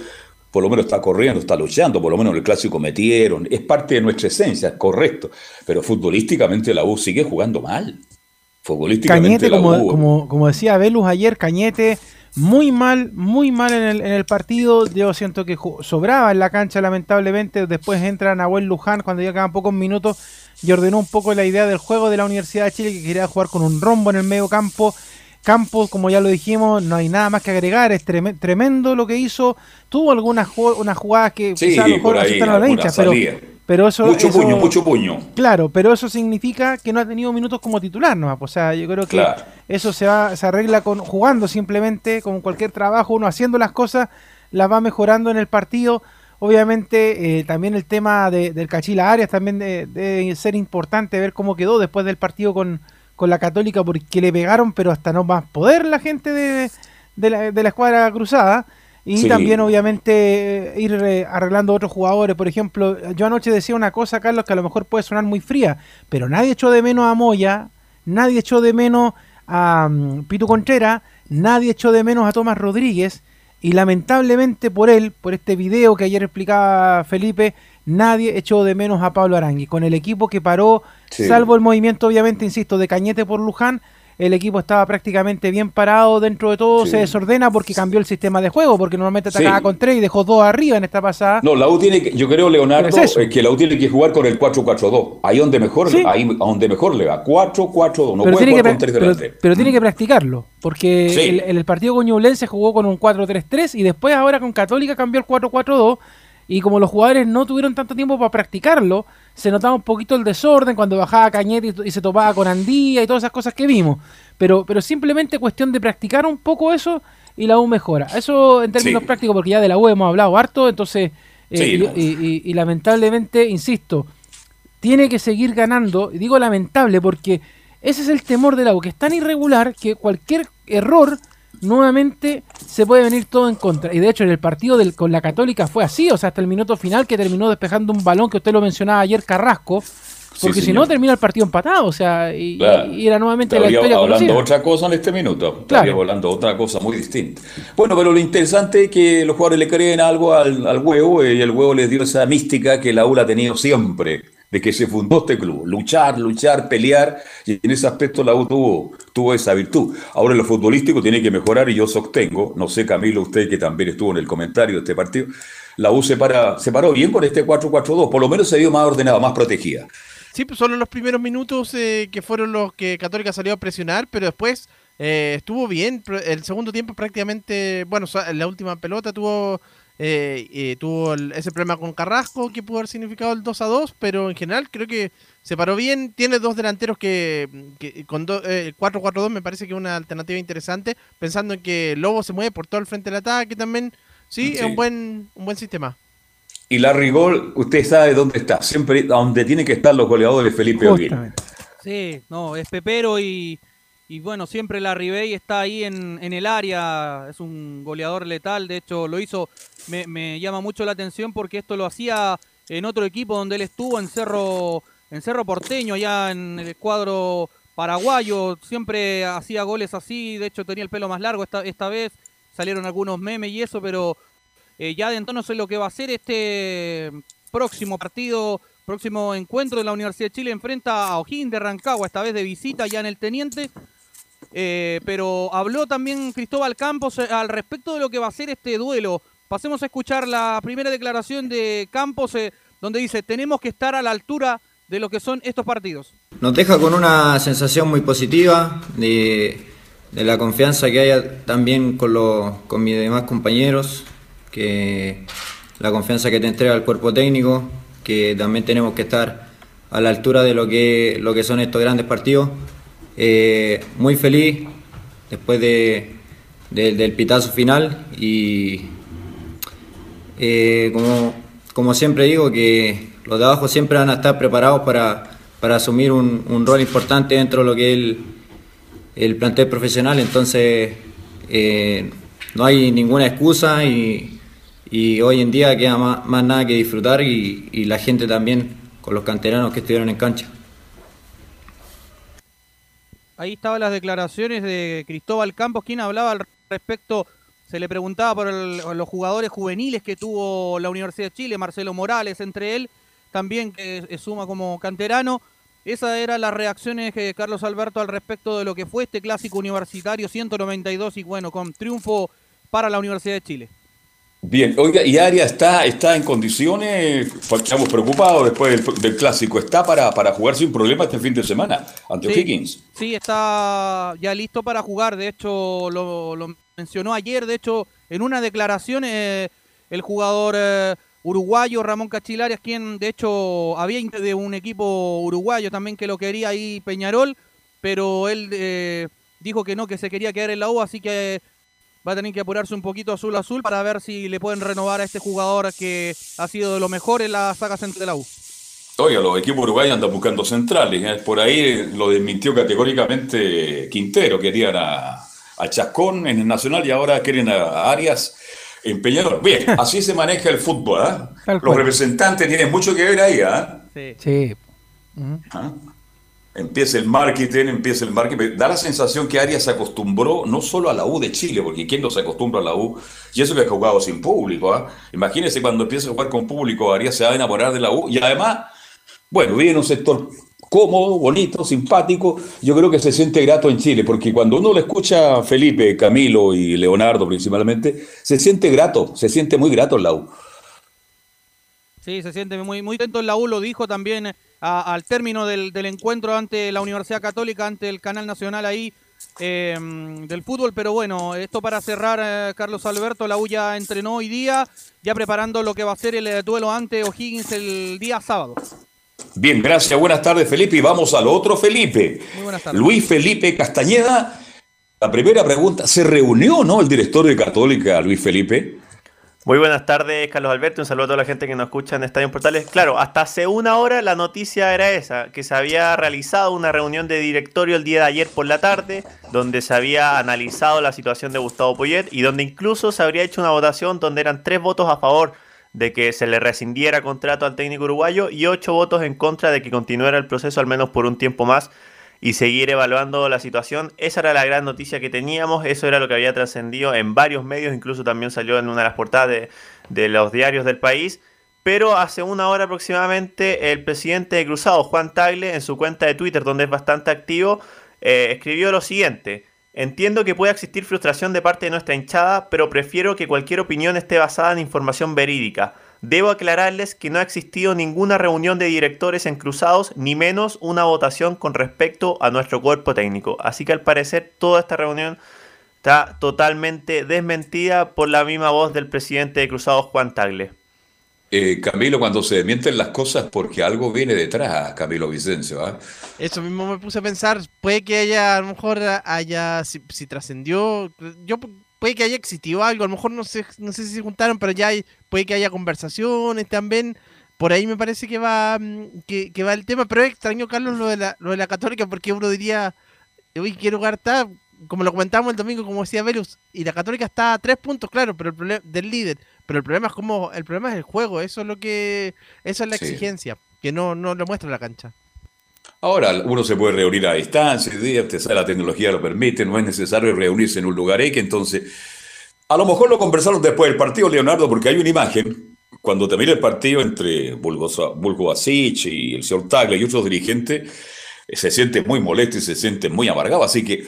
por lo menos está corriendo, está luchando, por lo menos en el clásico metieron. Es parte de nuestra esencia, correcto. Pero futbolísticamente la U sigue jugando mal. Futbolísticamente Cañete, la como, U. como, como decía Velus ayer, Cañete muy mal, muy mal en el, en el partido. Yo siento que sobraba en la cancha, lamentablemente. Después entra Nahuel Luján cuando ya quedan pocos minutos y ordenó un poco la idea del juego de la Universidad de Chile que quería jugar con un rombo en el medio campo. Campos, como ya lo dijimos, no hay nada más que agregar. Es treme- tremendo lo que hizo. Tuvo algunas unas jugadas que Sí, quizás a lo mejor a los alguna hinchas, pero, pero eso, mucho eso- puño, mucho puño. Claro, pero eso significa que no ha tenido minutos como titular, ¿no? O sea, yo creo que Claro. eso se va, se arregla con jugando simplemente, con cualquier trabajo, uno haciendo las cosas, las va mejorando en el partido. Obviamente, eh, también el tema de- del Cachila Arias también de- debe ser importante ver cómo quedó después del partido con, con la Católica, porque le pegaron, pero hasta no más poder la gente de, de la, de la escuadra cruzada. Y Sí. también, obviamente, ir eh, arreglando otros jugadores. Por ejemplo, yo anoche decía una cosa, Carlos, que a lo mejor puede sonar muy fría, pero nadie echó de menos a Moya, nadie echó de menos a mm, Pitu Contreras, nadie echó de menos a Tomás Rodríguez. Y lamentablemente por él, por este video que ayer explicaba Felipe, nadie echó de menos a Pablo Arangui. Con el equipo que paró, Sí. salvo el movimiento, obviamente, insisto, de Cañete por Luján, el equipo estaba prácticamente bien parado dentro de todo, se desordena porque cambió el sistema de juego, porque normalmente atacaba Sí. con tres y dejó dos arriba en esta pasada. No, la U tiene que, yo creo, Leonardo, Pero es eh, que la U tiene que jugar con el 4-4-2. Ahí donde mejor, ahí donde mejor le va. 4-4-2. No pero, puede jugar con tres pero- delanteros. pero tiene que practicarlo, porque Sí. el, el partido con Ñublense jugó con un 4-3-3 y después ahora con Católica cambió el 4-4-2 y como los jugadores no tuvieron tanto tiempo para practicarlo, se notaba un poquito el desorden cuando bajaba Cañete y, y se topaba con Andía y todas esas cosas que vimos. Pero, pero simplemente cuestión de practicar un poco eso y la U mejora. Eso en términos Sí. prácticos, porque ya de la U hemos hablado harto, entonces, eh, Sí, y- no. y- y- y lamentablemente, insisto, tiene que seguir ganando. Y digo lamentable porque ese es el temor del agua, que es tan irregular que cualquier error nuevamente se puede venir todo en contra. Y de hecho en el partido del, con la Católica fue así, o sea, hasta el minuto final que terminó despejando un balón que usted lo mencionaba ayer, Carrasco. Porque si no termina el partido empatado, o sea, y, Claro. y era nuevamente la Estaría historia hablando conocida. otra cosa en este minuto. Estaría Claro. hablando otra cosa muy distinta. Bueno, pero lo interesante es que los jugadores le creen algo al, al huevo eh, y el huevo les dio esa mística que la U la ha tenido siempre, de que se fundó este club. Luchar, luchar, pelear, y en ese aspecto la U tuvo, tuvo esa virtud. Ahora lo futbolístico tiene que mejorar y yo sostengo, no sé Camilo, usted que también estuvo en el comentario de este partido, la U se, para, se paró bien con este 4-4-2, por lo menos se vio más ordenada, más protegida. Sí, pues solo los primeros minutos eh, que fueron los que Católica salió a presionar, pero después eh, estuvo bien. El segundo tiempo prácticamente, bueno, la última pelota tuvo eh, eh, tuvo el- ese problema con Carrasco que pudo haber significado el 2 a 2, pero en general creo que se paró bien. Tiene dos delanteros que, que con do- eh, 4-4-2 me parece que es una alternativa interesante, pensando en que Lobo se mueve por todo el frente del ataque también. Sí, Sí. es un buen, un buen sistema. Y la Rigol, usted sabe dónde está, siempre donde tienen que estar los goleadores Felipe Olguín. Sí, no, es pepero y, y bueno, siempre la Ribey está ahí en, en el área, es un goleador letal, de hecho lo hizo, me, llama mucho la atención porque esto lo hacía en otro equipo donde él estuvo, en Cerro, en Cerro Porteño, allá en el cuadro paraguayo, siempre hacía goles así, de hecho tenía el pelo más largo esta, esta vez, salieron algunos memes y eso, pero eh, ya de entonces lo que va a ser este próximo partido, próximo encuentro de la Universidad de Chile enfrenta a O'Higgins de Rancagua, esta vez de visita ya en el Teniente. Eh, pero habló también Cristóbal Campos eh, al respecto de lo que va a ser este duelo. Pasemos a escuchar la primera declaración de Campos, eh, donde dice, tenemos que estar a la altura de lo que son estos partidos. Nos deja con una sensación muy positiva de, la confianza que haya también con, los, con mis demás compañeros, que la confianza que te entrega el cuerpo técnico, que también tenemos que estar a la altura de lo que, lo que son estos grandes partidos. Eh, muy feliz después de, de- del pitazo final y eh, como, como siempre digo que los de abajo siempre van a estar preparados para, para asumir un, un rol importante dentro de lo que es el, el plantel profesional, entonces eh, no hay ninguna excusa y, y hoy en día queda más, más nada que disfrutar y, y la gente también con los canteranos que estuvieron en cancha. Ahí estaban las declaraciones de Cristóbal Campos, quien hablaba al respecto, se le preguntaba por el- los jugadores juveniles que tuvo la Universidad de Chile, Marcelo Morales entre él, también que eh, suma como canterano. Esas eran las reacciones de Carlos Alberto al respecto de lo que fue este clásico universitario 192 y bueno, con triunfo para la Universidad de Chile. Bien, oiga, y Arias está, está en condiciones, estamos preocupados después del, del clásico, está para, para jugar sin problema este fin de semana ante Sí. O'Higgins. Sí, está ya listo para jugar. De hecho, lo, lo mencionó ayer. De hecho, en una declaración, eh, el jugador eh, uruguayo Ramón Cachilarias, quien de hecho había de un equipo uruguayo también que lo quería ahí Peñarol, pero él eh, dijo que no, que se quería quedar en la U, así que va a tener que apurarse un poquito azul azul para ver si le pueden renovar a este jugador que ha sido de lo mejor en la saga central de la U. Oiga, los equipos uruguayos andan buscando centrales. ¿eh? Por ahí lo desmintió categóricamente Quintero. Querían a, a Chascón en el Nacional y ahora quieren a Arias en Peñarol. Bien, *laughs* así se maneja el fútbol. ¿ah? Tal Los representantes tienen mucho que ver ahí. ¿ah? Sí. ¿Ah? Empieza el marketing, empieza el marketing. Da la sensación que Arias se acostumbró no solo a la U de Chile, porque ¿quién no se acostumbra a la U? Y eso que ha jugado sin público. ¿ah? Imagínese cuando empiece a jugar con público, Arias se va a enamorar de la U. Y además, bueno, vive en un sector cómodo, bonito, simpático. Yo creo que se siente grato en Chile, porque cuando uno le escucha a Felipe, Camilo y Leonardo principalmente, se siente grato, se siente muy grato en la U. Sí, se siente muy, muy contento en la U, lo dijo también al término del, del encuentro ante la Universidad Católica, ante el canal nacional ahí eh, del fútbol. Pero bueno, esto para cerrar, eh, Carlos Alberto, la U ya entrenó hoy día, ya preparando lo que va a ser el eh, duelo ante O'Higgins el día sábado. Bien, gracias. Buenas tardes, Felipe. Y vamos al otro Felipe. Muy buenas tardes. Luis Felipe Castañeda. La primera pregunta, ¿se reunió no el director de Católica, Luis Felipe? Muy buenas tardes, Carlos Alberto. Un saludo a toda la gente que nos escucha en Estadio Portales. Claro, hasta hace una hora la noticia era esa, que se había realizado una reunión de directorio el día de ayer por la tarde, donde se había analizado la situación de Gustavo Poyet y donde incluso se habría hecho una votación donde eran tres votos a favor de que se le rescindiera contrato al técnico uruguayo y ocho votos en contra de que continuara el proceso al menos por un tiempo más y seguir evaluando la situación. Esa era la gran noticia que teníamos, eso era lo que había trascendido en varios medios, incluso también salió en una de las portadas de, los diarios del país. Pero hace una hora aproximadamente el presidente de Cruzado, Juan Tagle, en su cuenta de Twitter, donde es bastante activo, eh, escribió lo siguiente. Entiendo que pueda existir frustración de parte de nuestra hinchada, pero prefiero que cualquier opinión esté basada en información verídica. Debo aclararles que no ha existido ninguna reunión de directores en Cruzados, ni menos una votación con respecto a nuestro cuerpo técnico. Así que al parecer toda esta reunión está totalmente desmentida por la misma voz del presidente de Cruzados, Juan Tagle. Eh, Camilo, cuando se desmienten las cosas porque algo viene detrás, Camilo Vicencio. ¿ah? Eso mismo me puse a pensar. Puede que haya, a lo mejor haya, si, si trascendió, yo puede que haya existido algo. A lo mejor no sé, no sé si se juntaron, pero ya hay, puede que haya conversaciones también. Por ahí me parece que va, mm, que, que va el tema. Pero es extraño, Carlos, lo de la, lo de la Católica, porque uno diría, uy, ¿qué lugar está? Como lo comentamos el domingo, como decía Velus, y la Católica está a tres puntos, claro, pero el problema del líder. Pero el problema es como, el problema es el juego, eso es lo que, eso es la Sí. exigencia, que no, no lo muestra la cancha. Ahora uno se puede reunir a distancia, la tecnología lo permite, no es necesario reunirse en un lugar X, entonces a lo mejor lo conversaron después del partido, Leonardo, porque hay una imagen, cuando termina el partido entre Bulgo- Bulgo Asic y el señor Tagle y otros dirigentes, eh, se siente muy molesto y se siente muy amargado, así que,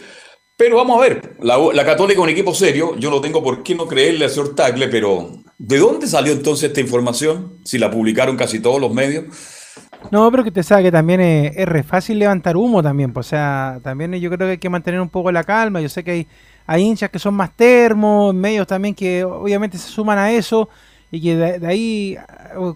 pero vamos a ver, la, la Católica es un equipo serio, yo no tengo por qué no creerle al señor Tagle, pero ¿de dónde salió entonces esta información? Si la publicaron casi todos los medios. No, pero que te sabe que también es, es re fácil levantar humo también, pues, o sea, también yo creo que hay que mantener un poco la calma, yo sé que hay, hay hinchas que son más termos, medios también que obviamente se suman a eso, y que de, de ahí,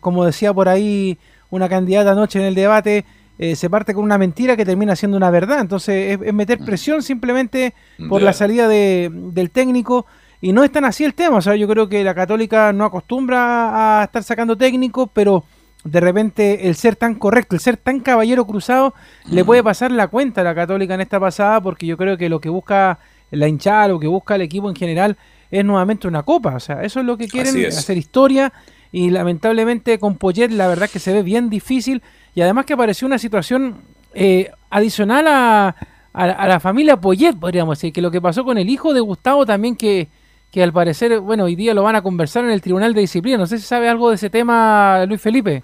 como decía por ahí una candidata anoche en el debate, eh, se parte con una mentira que termina siendo una verdad, entonces es, es meter presión simplemente por la salida de- del técnico, y no es tan así el tema, o sea, yo creo que la católica no acostumbra a estar sacando técnicos, pero de repente el ser tan correcto, el ser tan caballero cruzado, le puede pasar la cuenta a la Católica en esta pasada, porque yo creo que lo que busca la hinchada, lo que busca el equipo en general, es nuevamente una copa. O sea, eso es lo que quieren, hacer historia. Y lamentablemente con Poyet la verdad es que se ve bien difícil. Y además que apareció una situación eh, adicional a, a, a la familia Poyet, podríamos decir, que lo que pasó con el hijo de Gustavo también que, que al parecer, bueno, hoy día lo van a conversar en el Tribunal de Disciplina. No sé si sabe algo de ese tema, Luis Felipe.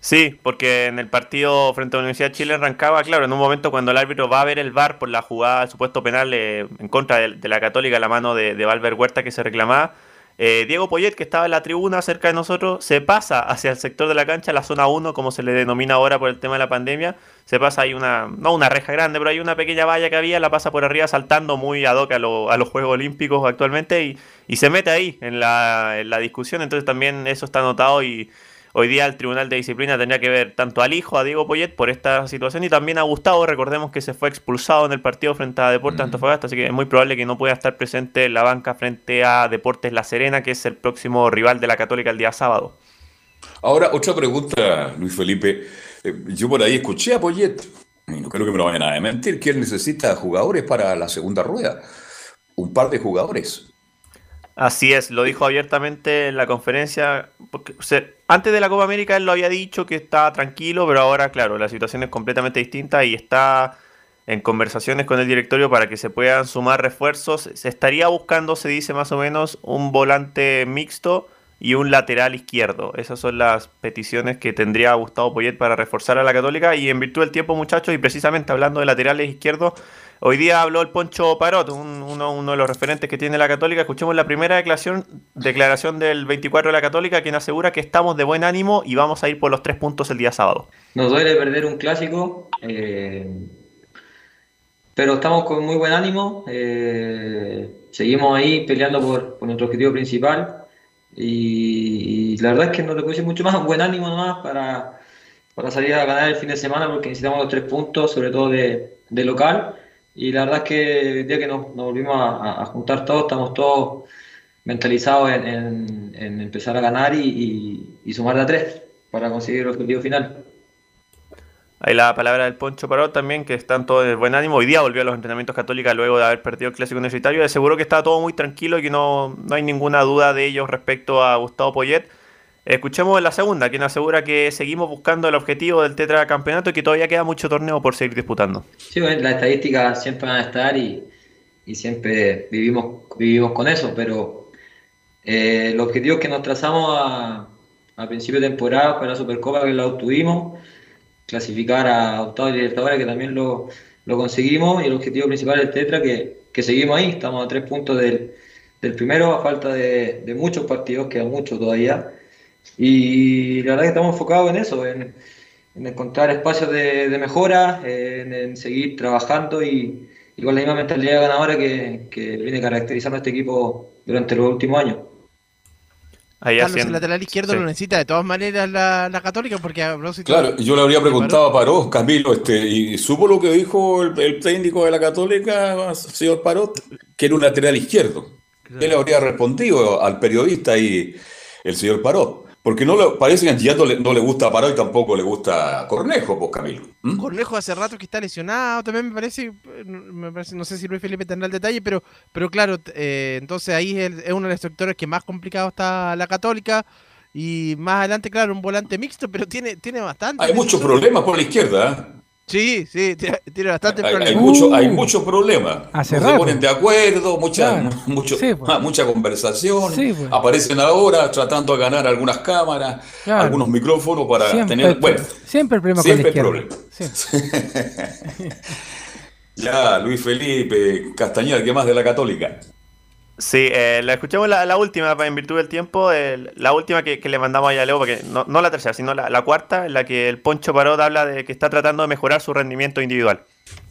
Sí, porque en el partido frente a la Universidad de Chile en Rancagua, claro, en un momento cuando el árbitro va a ver el VAR por la jugada, el supuesto penal eh, en contra de, de la Católica, la mano de, de Valver Huerta que se reclamaba, eh, Diego Poyet, que estaba en la tribuna cerca de nosotros, se pasa hacia el sector de la cancha, la zona 1, como se le denomina ahora por el tema de la pandemia, se pasa ahí una, no una reja grande, pero hay una pequeña valla que había, la pasa por arriba saltando muy ad hoc a, lo- a los Juegos Olímpicos actualmente y, y se mete ahí en la, en la discusión, entonces también eso está anotado y... Hoy día el Tribunal de Disciplina tendría que ver tanto al hijo, a Diego Poyet, por esta situación y también a Gustavo. Recordemos que se fue expulsado en el partido frente a Deportes Antofagasta, así que es muy probable que no pueda estar presente en la banca frente a Deportes La Serena, que es el próximo rival de la Católica el día sábado. Ahora, otra pregunta, Luis Felipe. Eh, yo por ahí escuché a Poyet, y no creo que me lo vayan a mentir, que él necesita jugadores para la segunda rueda. Un par de jugadores. Así es, lo dijo abiertamente en la conferencia. Porque, antes de la Copa América él lo había dicho que estaba tranquilo, pero ahora, claro, la situación es completamente distinta y está en conversaciones con el directorio para que se puedan sumar refuerzos. Se estaría buscando, se dice más o menos, un volante mixto y un lateral izquierdo. Esas son las peticiones que tendría Gustavo Poyet para reforzar a la Católica y en virtud del tiempo muchachos y precisamente hablando de laterales izquierdos, hoy día habló el Poncho Parot, un- uno, de los referentes que tiene la Católica. Escuchemos la primera declaración, declaración del 24 de la Católica, quien asegura que estamos de buen ánimo y vamos a ir por los tres puntos el día sábado. Nos duele perder un clásico, eh, pero estamos con muy buen ánimo. eh, seguimos ahí peleando por, nuestro objetivo principal. Y, la verdad es que no le puedo decir mucho más, un buen ánimo nomás para, para salir a ganar el fin de semana porque necesitamos los tres puntos, sobre todo de local. Y la verdad es que el día que nos, nos volvimos a, juntar todos, estamos todos mentalizados en, empezar a ganar y, y, sumar de a tres para conseguir el objetivo final. Ahí la palabra del Poncho Parot también, que están todos de buen ánimo. Hoy día volvió a los entrenamientos católicos luego de haber perdido el clásico universitario. De seguro que está todo muy tranquilo y que no, no hay ninguna duda de ellos respecto a Gustavo Poyet. Escuchemos la segunda, quien asegura que seguimos buscando el objetivo del tetracampeonato y que todavía queda mucho torneo por seguir disputando. Sí, bueno, las estadísticas siempre van a estar y, y siempre vivimos, vivimos con eso, pero eh, los objetivos que nos trazamos a, a principio de temporada para la Supercopa que la obtuvimos, clasificar a octavos de Libertadores que también lo, lo conseguimos y el objetivo principal del Tetra que, que seguimos ahí, estamos a tres puntos del, del primero a falta de, de muchos partidos, queda mucho todavía y la verdad que estamos enfocados en eso, en, en encontrar espacios de, de mejora, en, en seguir trabajando y, y con la misma mentalidad ganadora que, que viene caracterizando a este equipo durante los últimos años. Ahí Carlos, haciendo- el lateral izquierdo sí. lo necesita de todas maneras la, la Católica porque a propósito- Claro, yo le habría preguntado a Parot, Camilo, este, ¿y supo lo que dijo el, el técnico de la Católica, señor Parot? Que era un lateral izquierdo. ¿Qué le habría respondido al periodista y el señor Parot? Porque no le, parece que ya no le, no le gusta a Parot y tampoco le gusta a Cornejo, pues Camilo. Cornejo hace rato que está lesionado, también me parece, eh, me parece no sé si Luis Felipe tendrá el detalle, pero, pero claro, eh, entonces ahí es, es uno de los sectores que más complicado está la Católica y más adelante, claro, un volante mixto, pero tiene, tiene bastante. Hay muchos problemas por la izquierda. Sí, sí, tiene, bastante Hay, hay problemas. mucho- hay muchos problemas. hace no se ponen de acuerdo, mucha, Claro. *laughs* mucho- Sí, pues. ah, *laughs* mucha conversación. Sí, pues. Aparecen ahora tratando de ganar algunas cámaras, Claro. algunos micrófonos para Siempre, tener. Bueno, siempre el problema siempre con la hay izquierda. problema. *laughs* ya, Luis Felipe Castañeda, ¿qué más de la Católica? Sí, eh, la escuchamos la, la última, en virtud del tiempo, la última que, le mandamos allá a Leo, porque no, la tercera, sino la, cuarta, en la que el Poncho Parot habla de que está tratando de mejorar su rendimiento individual.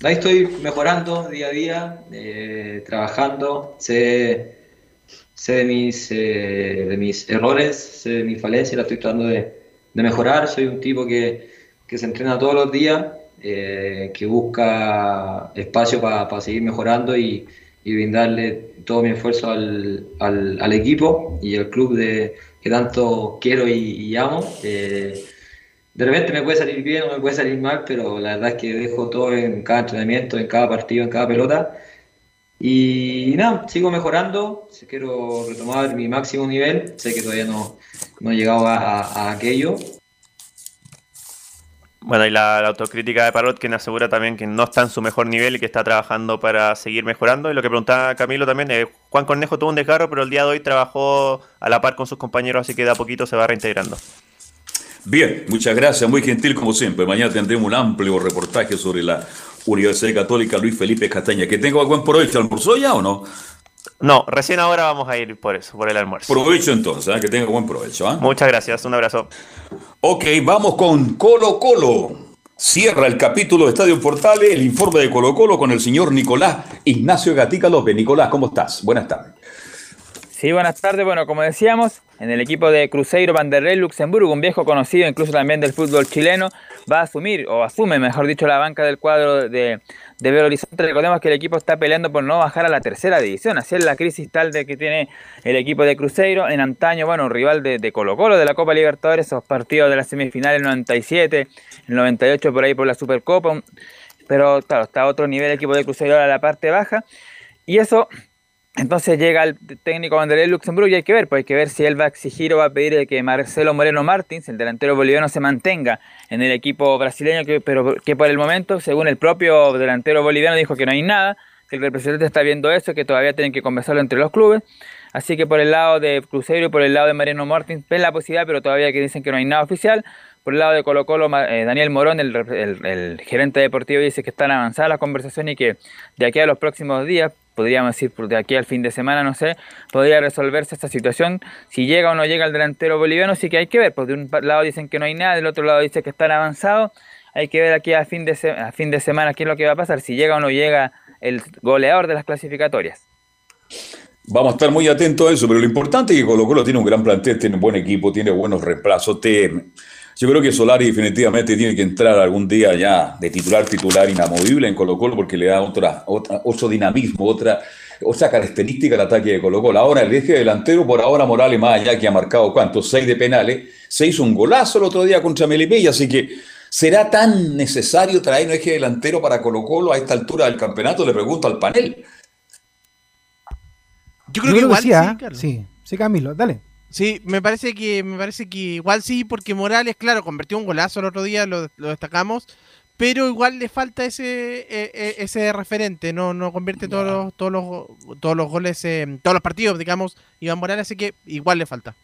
Ahí estoy mejorando día a día, eh, trabajando, sé, sé de, mis, eh, de mis errores, sé de mis falencias, la estoy tratando de, mejorar. Soy un tipo que, que se entrena todos los días, que busca espacio para seguir mejorando y, y brindarle todo mi esfuerzo al, al, equipo y al club de, que tanto quiero y, amo. Eh, de repente me puede salir bien o me puede salir mal, pero la verdad es que dejo todo en cada entrenamiento, en cada partido, en cada pelota. Y nada, sigo mejorando, quiero retomar mi máximo nivel, sé que todavía no, no he llegado a aquello. Bueno, y la, autocrítica de Parot, quien asegura también que no está en su mejor nivel y que está trabajando para seguir mejorando. Y lo que preguntaba Camilo también, eh, Juan Cornejo tuvo un desgarro, pero el día de hoy trabajó a la par con sus compañeros, así que de a poquito se va reintegrando. Bien, muchas gracias, muy gentil como siempre. Mañana tendremos un amplio reportaje sobre la Universidad Católica Luis Felipe Castaña. Que tenga buen provecho. ¿Almorzó ya o no? No, recién ahora vamos a ir por eso, por el almuerzo. Provecho entonces, ¿eh? que tenga buen provecho. ¿ah? Muchas gracias, un abrazo. Ok, vamos con Colo Colo. Cierra el capítulo de Estadio Portales, el informe de Colo Colo con el señor Nicolás Ignacio Gatica López. Nicolás, ¿cómo estás? Buenas tardes. Sí, buenas tardes. Bueno, como decíamos, en el equipo de Cruzeiro Vanderlei Luxemburgo, un viejo conocido incluso también del fútbol chileno, va a asumir, o asume, mejor dicho, la banca del cuadro de, de Belo Horizonte. Recordemos que el equipo está peleando por no bajar a la tercera división. Así es la crisis tal de que tiene el equipo de Cruzeiro. En antaño, bueno, un rival de, Colo Colo de la Copa Libertadores, esos partidos de la semifinal en 97, el 98 por ahí por la Supercopa. Pero claro, está a otro nivel el equipo de Cruzeiro a la parte baja. Y eso entonces llega el técnico Vanderlei Luxemburgo y hay que ver, pues hay que ver si él va a exigir o va a pedir que Marcelo Moreno Martins, el delantero boliviano, se mantenga en el equipo brasileño, que, pero que por el momento, según el propio delantero boliviano, dijo que no hay nada, que el representante está viendo eso, que todavía tienen que conversarlo entre los clubes. Así que por el lado de Cruzeiro y por el lado de Mariano Martins ven la posibilidad, pero todavía que dicen que no hay nada oficial. Por el lado de Colo Colo, eh, Daniel Morón, el, el- el gerente deportivo, dice que están avanzadas las conversaciones y que de aquí a los próximos días, podríamos decir de aquí al fin de semana, no sé, podría resolverse esta situación. Si llega o no llega el delantero boliviano, sí que hay que ver, porque de un lado dicen que no hay nada, del otro lado dicen que están avanzados. Hay que ver aquí a fin de, fin de semana qué es lo que va a pasar, si llega o no llega el goleador de las clasificatorias. Vamos a estar muy atentos a eso, pero lo importante es que Colo Colo tiene un gran plantel, tiene un buen equipo, tiene buenos reemplazos. Te- yo creo que Solari definitivamente tiene que entrar algún día ya de titular, titular inamovible en Colo Colo porque le da otra, otra, otro dinamismo, otra, otra característica al ataque de Colo Colo. Ahora el eje delantero, por ahora Morales más allá que ha marcado cuántos, seis de penales, se hizo un golazo el otro día contra Melipilla, así que ¿será tan necesario traer un eje delantero para Colo Colo a esta altura del campeonato? Le pregunto al panel. Yo creo que igual sí, ¿ah? sí, sí, Camilo, dale. Sí, me parece que me parece que igual sí, porque Morales, claro, convirtió un golazo el otro día, lo, lo destacamos, pero igual le falta ese eh, eh, ese referente, no no convierte todos los, todos los todos los goles, eh, todos los partidos, digamos, Iván Morales, así que igual le falta.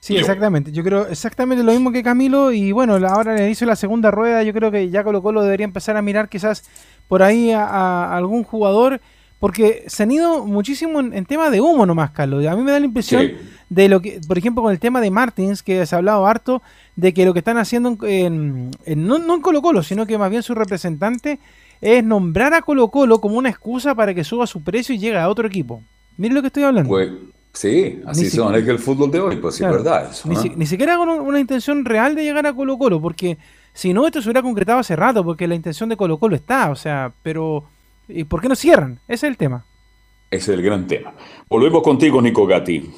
Sí, exactamente. Yo creo exactamente lo mismo que Camilo. Y bueno, la- ahora le hizo la segunda rueda. Yo creo que ya Colo Colo debería empezar a mirar quizás por ahí a, a algún jugador. Porque se han ido muchísimo en, en tema de humo nomás, Carlos. A mí me da la impresión Sí. de lo que, por ejemplo, con el tema de Martins, que se ha hablado harto, de que lo que están haciendo en, en- no, no en Colo Colo, sino que más bien su representante es nombrar a Colo Colo como una excusa para que suba su precio y llegue a otro equipo. Miren lo que estoy hablando. Pues sí, así Ni son, si- es que el fútbol de hoy, pues sí, Claro. es verdad. Eso, Ni, ni siquiera con un- una intención real de llegar a Colo Colo, porque si no, esto se hubiera concretado hace rato, porque la intención de Colo Colo está, o sea, pero ¿y por qué no cierran? Ese es el tema. Ese es el gran tema. Volvemos contigo, Nico Gatti.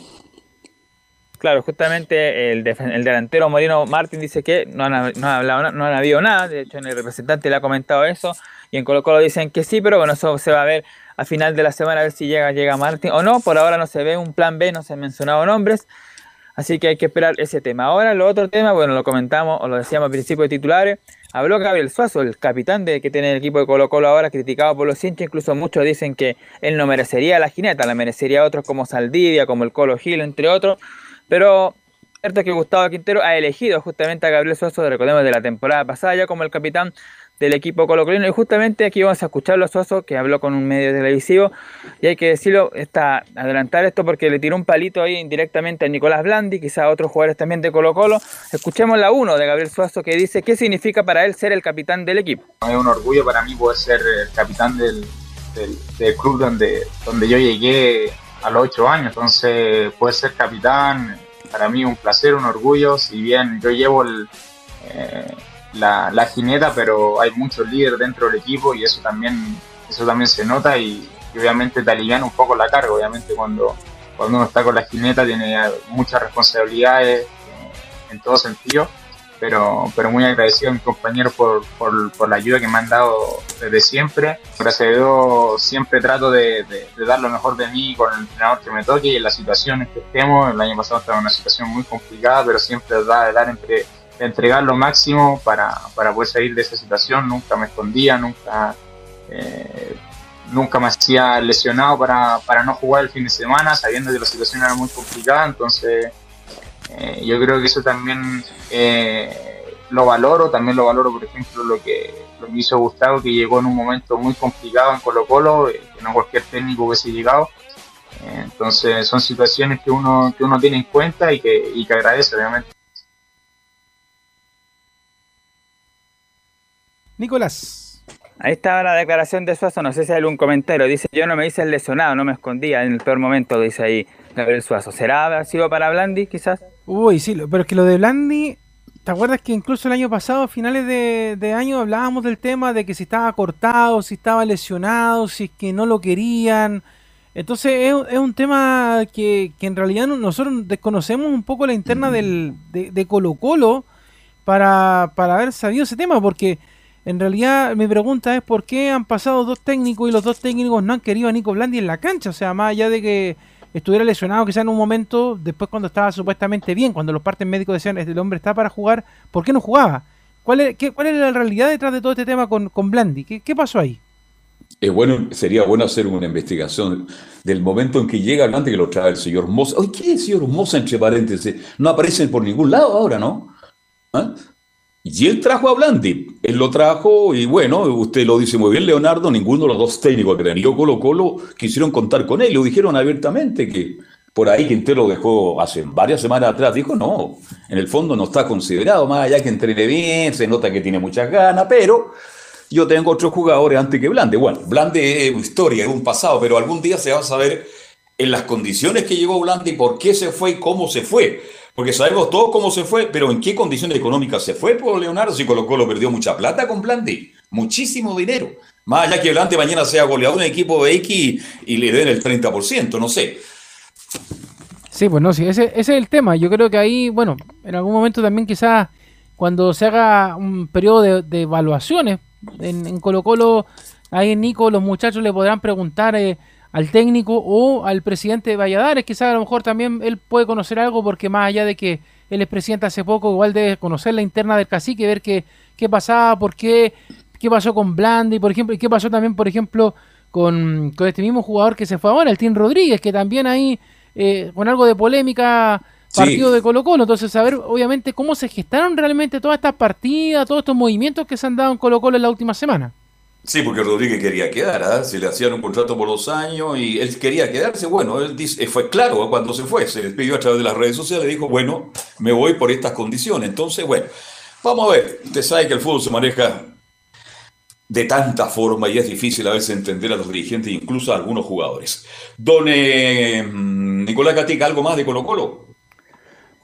Claro, justamente el, el delantero Moreno Martín dice que no han, no han hablado, no han habido nada, de hecho en el representante le ha comentado eso, y en Colo Colo dicen que sí, pero bueno, eso se va a ver a final de la semana, a ver si llega, llega Martín o no, por ahora no se ve un plan B, no se han mencionado nombres, así que hay que esperar ese tema. Ahora, lo otro tema, bueno, lo comentamos o lo decíamos al principio de titulares, habló Gabriel Suazo, el capitán de que tiene el equipo de Colo Colo ahora, criticado por los hinchas, incluso muchos dicen que él no merecería la jineta, la merecería otros como Saldivia, como el Colo Gil, entre otros, pero cierto que Gustavo Quintero ha elegido justamente a Gabriel Suazo, recordemos de la temporada pasada ya como el capitán del equipo colocolino y justamente aquí vamos a escucharlo a Suazo que habló con un medio televisivo y hay que decirlo, está, adelantar esto porque le tiró un palito ahí indirectamente a Nicolás Blandi, quizá a otros jugadores también de Colo Colo. Escuchemos la 1 de Gabriel Suazo que dice qué significa para él ser el capitán del equipo. Es un orgullo para mí poder ser el capitán del, del, club donde, donde yo llegué a los ocho años. Entonces, poder ser capitán, para mí un placer, un orgullo. Si bien yo llevo el, eh, la, la jineta, pero hay muchos líderes dentro del equipo y eso también, eso también se nota y, y obviamente te alivian un poco la carga. Obviamente, cuando, cuando uno está con la jineta, tiene muchas responsabilidades en todo sentido pero, pero muy agradecido a mis compañeros por, por, por la ayuda que me han dado desde siempre. Gracias a Dios siempre trato de, de, de dar lo mejor de mí con el entrenador que me toque y en las situaciones que estemos. El año pasado estaba en una situación muy complicada, pero siempre trataba de dar entre, entregar lo máximo para, para poder salir de esa situación. Nunca me escondía, nunca, eh, nunca me hacía lesionado para, para no jugar el fin de semana, sabiendo que la situación era muy complicada. Entonces, eh, yo creo que eso también eh, lo valoro, también lo valoro, por ejemplo, lo que, lo que hizo Gustavo, que llegó en un momento muy complicado en Colo Colo, eh, que no cualquier técnico hubiese llegado. Eh, entonces son situaciones que uno, que uno tiene en cuenta y que, y que agradece, obviamente. Nicolás. Ahí estaba la declaración de Suazo, no sé si hay algún comentario. Dice, yo no me hice el lesionado, no me escondía en el peor momento, dice ahí Gabriel Suazo. ¿Será haber sido para Blandi, quizás? Uy, sí, pero es que lo de Blandi, ¿te acuerdas que incluso el año pasado, a finales de, de año, hablábamos del tema de que si estaba cortado, si estaba lesionado, si es que no lo querían? Entonces es, un- es un tema que, que en realidad no- nosotros desconocemos un poco la interna del, de, de Colo Colo para, para haber sabido ese tema, porque en realidad mi pregunta es por qué han pasado dos técnicos y los dos técnicos no han querido a Nico Blandi en la cancha, o sea, más allá de que estuviera lesionado quizá en un momento, después cuando estaba supuestamente bien, cuando los partes médicos decían el hombre está para jugar, ¿por qué no jugaba? ¿Cuál es, qué, es la realidad detrás de todo este tema con, Blandi? ¿Qué, pasó ahí? Es bueno, sería bueno hacer una investigación del momento en que llega Blandi que lo trae el señor Moza. ¿qué es el señor Moza entre paréntesis? No aparecen por ningún lado ahora, ¿no? ¿Ah? Y él trajo a Blandi. Él lo trajo y bueno, usted lo dice muy bien, Leonardo, ninguno de los dos técnicos que tenía Colo Colo quisieron contar con él. Lo dijeron abiertamente que por ahí Quintero lo dejó hace varias semanas atrás. Dijo, no, en el fondo no está considerado, más allá que entrene bien, se nota que tiene muchas ganas, pero yo tengo otros jugadores antes que Blande. Bueno, Blande es historia, es un pasado, pero algún día se va a saber en las condiciones que llegó Blande y por qué se fue y cómo se fue. Porque sabemos todos cómo se fue, pero en qué condiciones económicas se fue, por Leonardo, si Colo Colo perdió mucha plata con Blandi, muchísimo dinero. Más allá que Blandi mañana sea goleador el equipo de X y le den el 30%, no sé. Sí, pues no, sí, ese, es el tema. Yo creo que ahí, bueno, en algún momento también quizás cuando se haga un periodo de, de evaluaciones en, en Colo Colo, ahí en Nico los muchachos le podrán preguntar eh, al técnico o al presidente de Valladares, quizás a lo mejor también él puede conocer algo porque más allá de que él es presidente hace poco, igual debe conocer la interna del cacique, ver qué, qué pasaba, por qué, qué pasó con Blandi, por ejemplo, y qué pasó también, por ejemplo, con, con este mismo jugador que se fue ahora, el Tim Rodríguez, que también ahí, eh, con algo de polémica, partido Sí. de Colo Colo. Entonces, saber obviamente cómo se gestaron realmente todas estas partidas, todos estos movimientos que se han dado en Colo Colo en la última semana. Sí, porque Rodríguez quería quedar, ¿ah? se le hacían un contrato por dos años y él quería quedarse. Bueno, él dice, fue claro ¿ah? cuando se fue, se despidió a través de las redes sociales, dijo, bueno, me voy por estas condiciones. Entonces, bueno, vamos a ver, usted sabe que el fútbol se maneja de tanta forma y es difícil a veces entender a los dirigentes incluso a algunos jugadores. Don eh, Nicolás Gatica, ¿algo más de Colo Colo?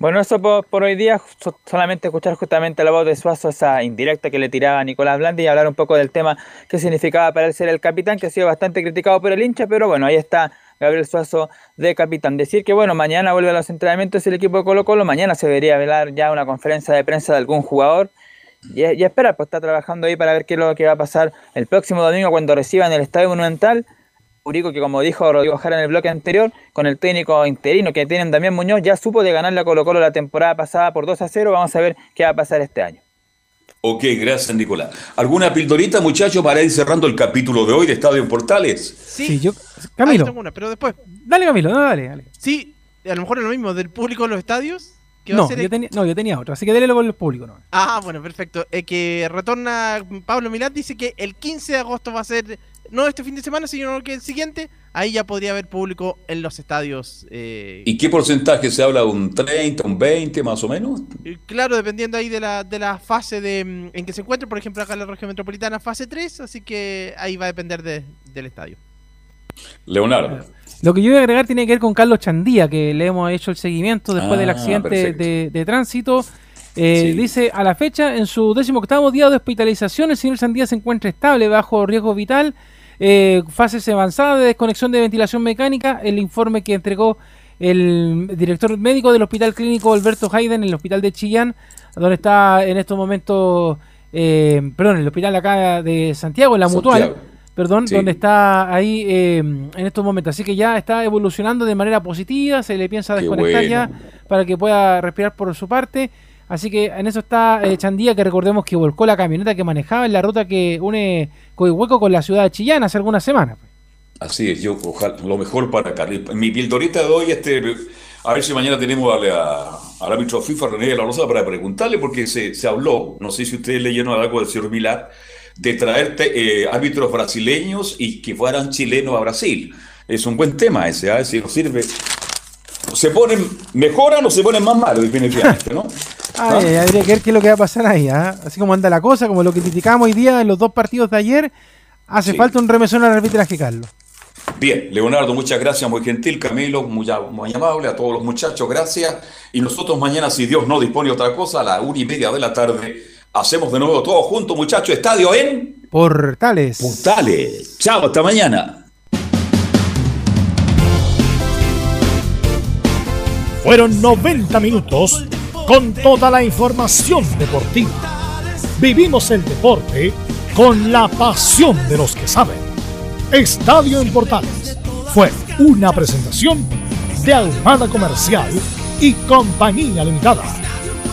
Bueno, eso por, hoy día, so- solamente escuchar justamente la voz de Suazo, esa indirecta que le tiraba a Nicolás Blandi y hablar un poco del tema que significaba para él ser el capitán, que ha sido bastante criticado por el hincha, pero bueno, ahí está Gabriel Suazo de capitán. Decir que bueno, mañana vuelve a los entrenamientos el equipo de Colo Colo, mañana se debería velar ya una conferencia de prensa de algún jugador y, y esperar, pues está trabajando ahí para ver qué es lo que va a pasar el próximo domingo cuando reciban el Estadio Monumental. Urico, que como dijo Rodrigo Jara en el bloque anterior, con el técnico interino que tienen Damián Muñoz, ya supo de ganarle a Colo Colo la temporada pasada por 2 a 0. Vamos a ver qué va a pasar este año. Ok, gracias Nicolás. ¿Alguna pildorita, muchachos, para ir cerrando el capítulo de hoy de Estadio en Portales? Sí, yo. Camilo. tengo una, pero después. Dale, Camilo, no, dale, dale. Sí, a lo mejor es lo mismo del público en los estadios. ¿Qué va a No ser yo, tenía, no, yo tenía otro, así que dale con el público. ¿no? Ah, bueno, perfecto. Eh, que retorna Pablo Milán, dice que el 15 de agosto va a ser, no este fin de semana, sino que el siguiente. Ahí ya podría haber público en los estadios. eh, ¿Y qué porcentaje se habla? ¿Un 30, un 20 más o menos? y claro, dependiendo ahí de la, de la fase de, mm, en que se encuentre. Por ejemplo, acá en la región metropolitana, fase 3. Así que ahí va a depender de- del estadio. Leonardo. Lo que yo voy a agregar tiene que ver con Carlos Chandía, que le hemos hecho el seguimiento después del Ah, accidente de, de tránsito. Eh, Dice, a la fecha, en su décimo octavo día de hospitalización, el señor Sandía se encuentra estable, bajo riesgo vital, eh, fases avanzadas de desconexión de ventilación mecánica. El informe que entregó el director médico del Hospital Clínico Alberto Hayden en el Hospital de Chillán, donde está en estos momentos, eh, perdón, el hospital acá de Santiago, en la Mutual. Perdón, Sí. donde está ahí eh, en estos momentos. Así que ya está evolucionando de manera positiva, se le piensa desconectar bueno. ya para que pueda respirar por su parte. Así que en eso está eh, Chandía, que recordemos que volcó la camioneta que manejaba en la ruta que une Coihueco con la ciudad de Chillán hace algunas semanas. Así es, yo ojalá, lo mejor para Carlos. Mi pildorita de hoy, este, a ver si mañana tenemos al, a- al árbitro FIFA, René de la Rosa, para preguntarle, porque se, se habló, no sé si ustedes leyeron algo del señor Vilar, de traer te- eh, árbitros brasileños y que fueran chilenos a Brasil. Es un buen tema ese, a ver si nos sirve. ¿Se ponen, mejoran o se ponen más malos, definitivamente, no? *laughs* ¿Ah? Ay, habría que ver qué es lo que va a pasar ahí. ¿ah? Así como anda la cosa, como lo que criticamos hoy día en los dos partidos de ayer, hace Sí. falta un remesón al arbitraje, Carlos. Bien, Leonardo, muchas gracias, muy gentil, Camilo, muy, muy amable, a todos los muchachos, gracias. Y nosotros mañana, si Dios no dispone otra cosa, a la una y media de la tarde, hacemos de nuevo todos juntos, muchachos, estadio en Portales. Portales. Chao, hasta mañana. Fueron 90 minutos con toda la información deportiva. Vivimos el deporte con la pasión de los que saben. Estadio en Portales fue una presentación de Ahumada Comercial y Compañía Limitada.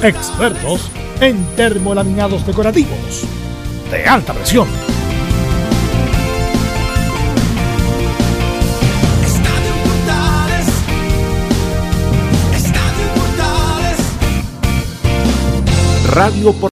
Expertos en termolaminados decorativos de alta presión. Radio Portales.